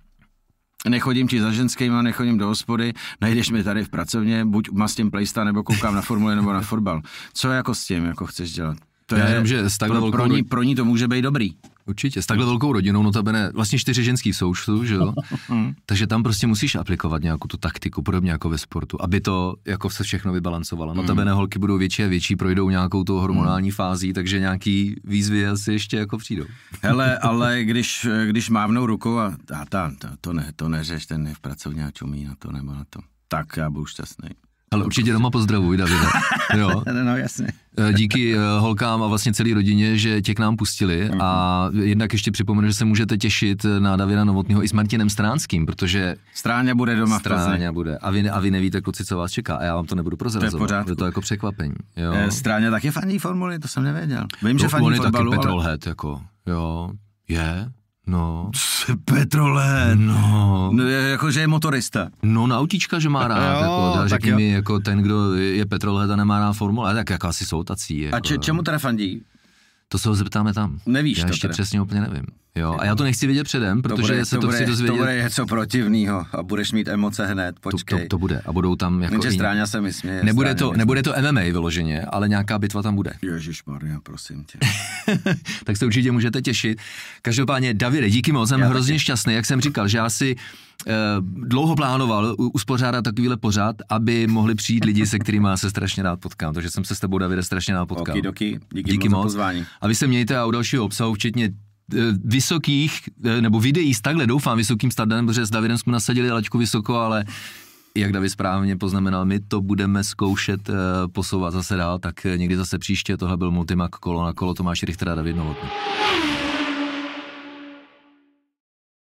B: nechodím ti za ženskýma, nechodím do hospody, najdeš mi tady v pracovně, buď mastím plejsta, nebo koukám na formule, nebo na fotbal. Co jako s tím, jako chceš dělat?
A: To Já je, jenom, že s
B: pro, pro, ní, pro ní to může být dobrý.
A: Určitě, s takhle velkou rodinou, notabene, vlastně čtyři ženský součtu, že jo? Hmm. Takže tam prostě musíš aplikovat nějakou tu taktiku, podobně jako ve sportu, aby to jako se všechno vybalancovalo. Hmm. Notabene holky budou větší a větší, projdou nějakou tou hormonální fází, takže nějaký výzvy asi ještě jako přijdou.
B: Hele, ale když, když mávnou rukou a, a ta, to, to, ne, to neřeš, ten je v pracovně a čumí na to nebo na to, tak já budu šťastný.
A: Ale určitě doma pozdravuj, Davide. Jo.
B: no, jasně.
A: Eh, díky eh, holkám a vlastně celé rodině, že tě k nám pustili mm-hmm. a jednak ještě připomenu, že se můžete těšit na Davida Novotného i s Martinem Stránským, protože...
B: Stráňa bude doma
A: Stráňa bude. A vy, a vy nevíte, kluci, co vás čeká a já vám to nebudu prozrazovat. To je, to jako překvapení. Jo.
B: Eh, Stráňa taky fandí formuly, to jsem nevěděl. Vím, že fandí
A: fotbalu, taky Petrolhead, ale... jako, jo, je, No.
B: Petrole.
A: No.
B: no jako, že je motorista.
A: No na autíčka, že má rád. Jo, jako, řekni mi, jako ten, kdo je petrolhead a nemá rád formule, tak jako asi jsou tací. Jako,
B: a če, čemu teda fandí?
A: To se ho zeptáme tam.
B: Nevíš
A: já
B: to
A: ještě
B: teda.
A: přesně úplně nevím. Jo, a já to nechci vědět předem, protože
B: to bude,
A: se to,
B: to bude,
A: chci dozvědět.
B: To bude něco protivného a budeš mít emoce hned,
A: to,
B: počkej.
A: to, to, bude a budou tam jako
B: Jenže stráňa se mi směje.
A: nebude, to, nebude to MMA vyloženě, ale nějaká bitva tam bude.
B: Ježíš Maria, prosím tě.
A: tak se určitě můžete těšit. Každopádně, Davide, díky moc, jsem
B: Já
A: hrozně
B: taky.
A: šťastný, jak jsem říkal, že já si dlouho plánoval uspořádat takovýhle pořád, aby mohli přijít lidi, se kterými se strašně rád potkám. Takže jsem se s tebou, Davide, strašně rád potkal.
B: Okidoki, díky,
A: Díky
B: moc, za pozvání.
A: A vy se mějte a u dalšího obsahu, včetně eh, vysokých, eh, nebo videí s takhle doufám vysokým standardem, protože s Davidem jsme nasadili laťku vysoko, ale jak David správně poznamenal, my to budeme zkoušet eh, posouvat zase dál, tak eh, někdy zase příště, tohle byl Multimac kolo na kolo Tomáš Richter a David Novotný.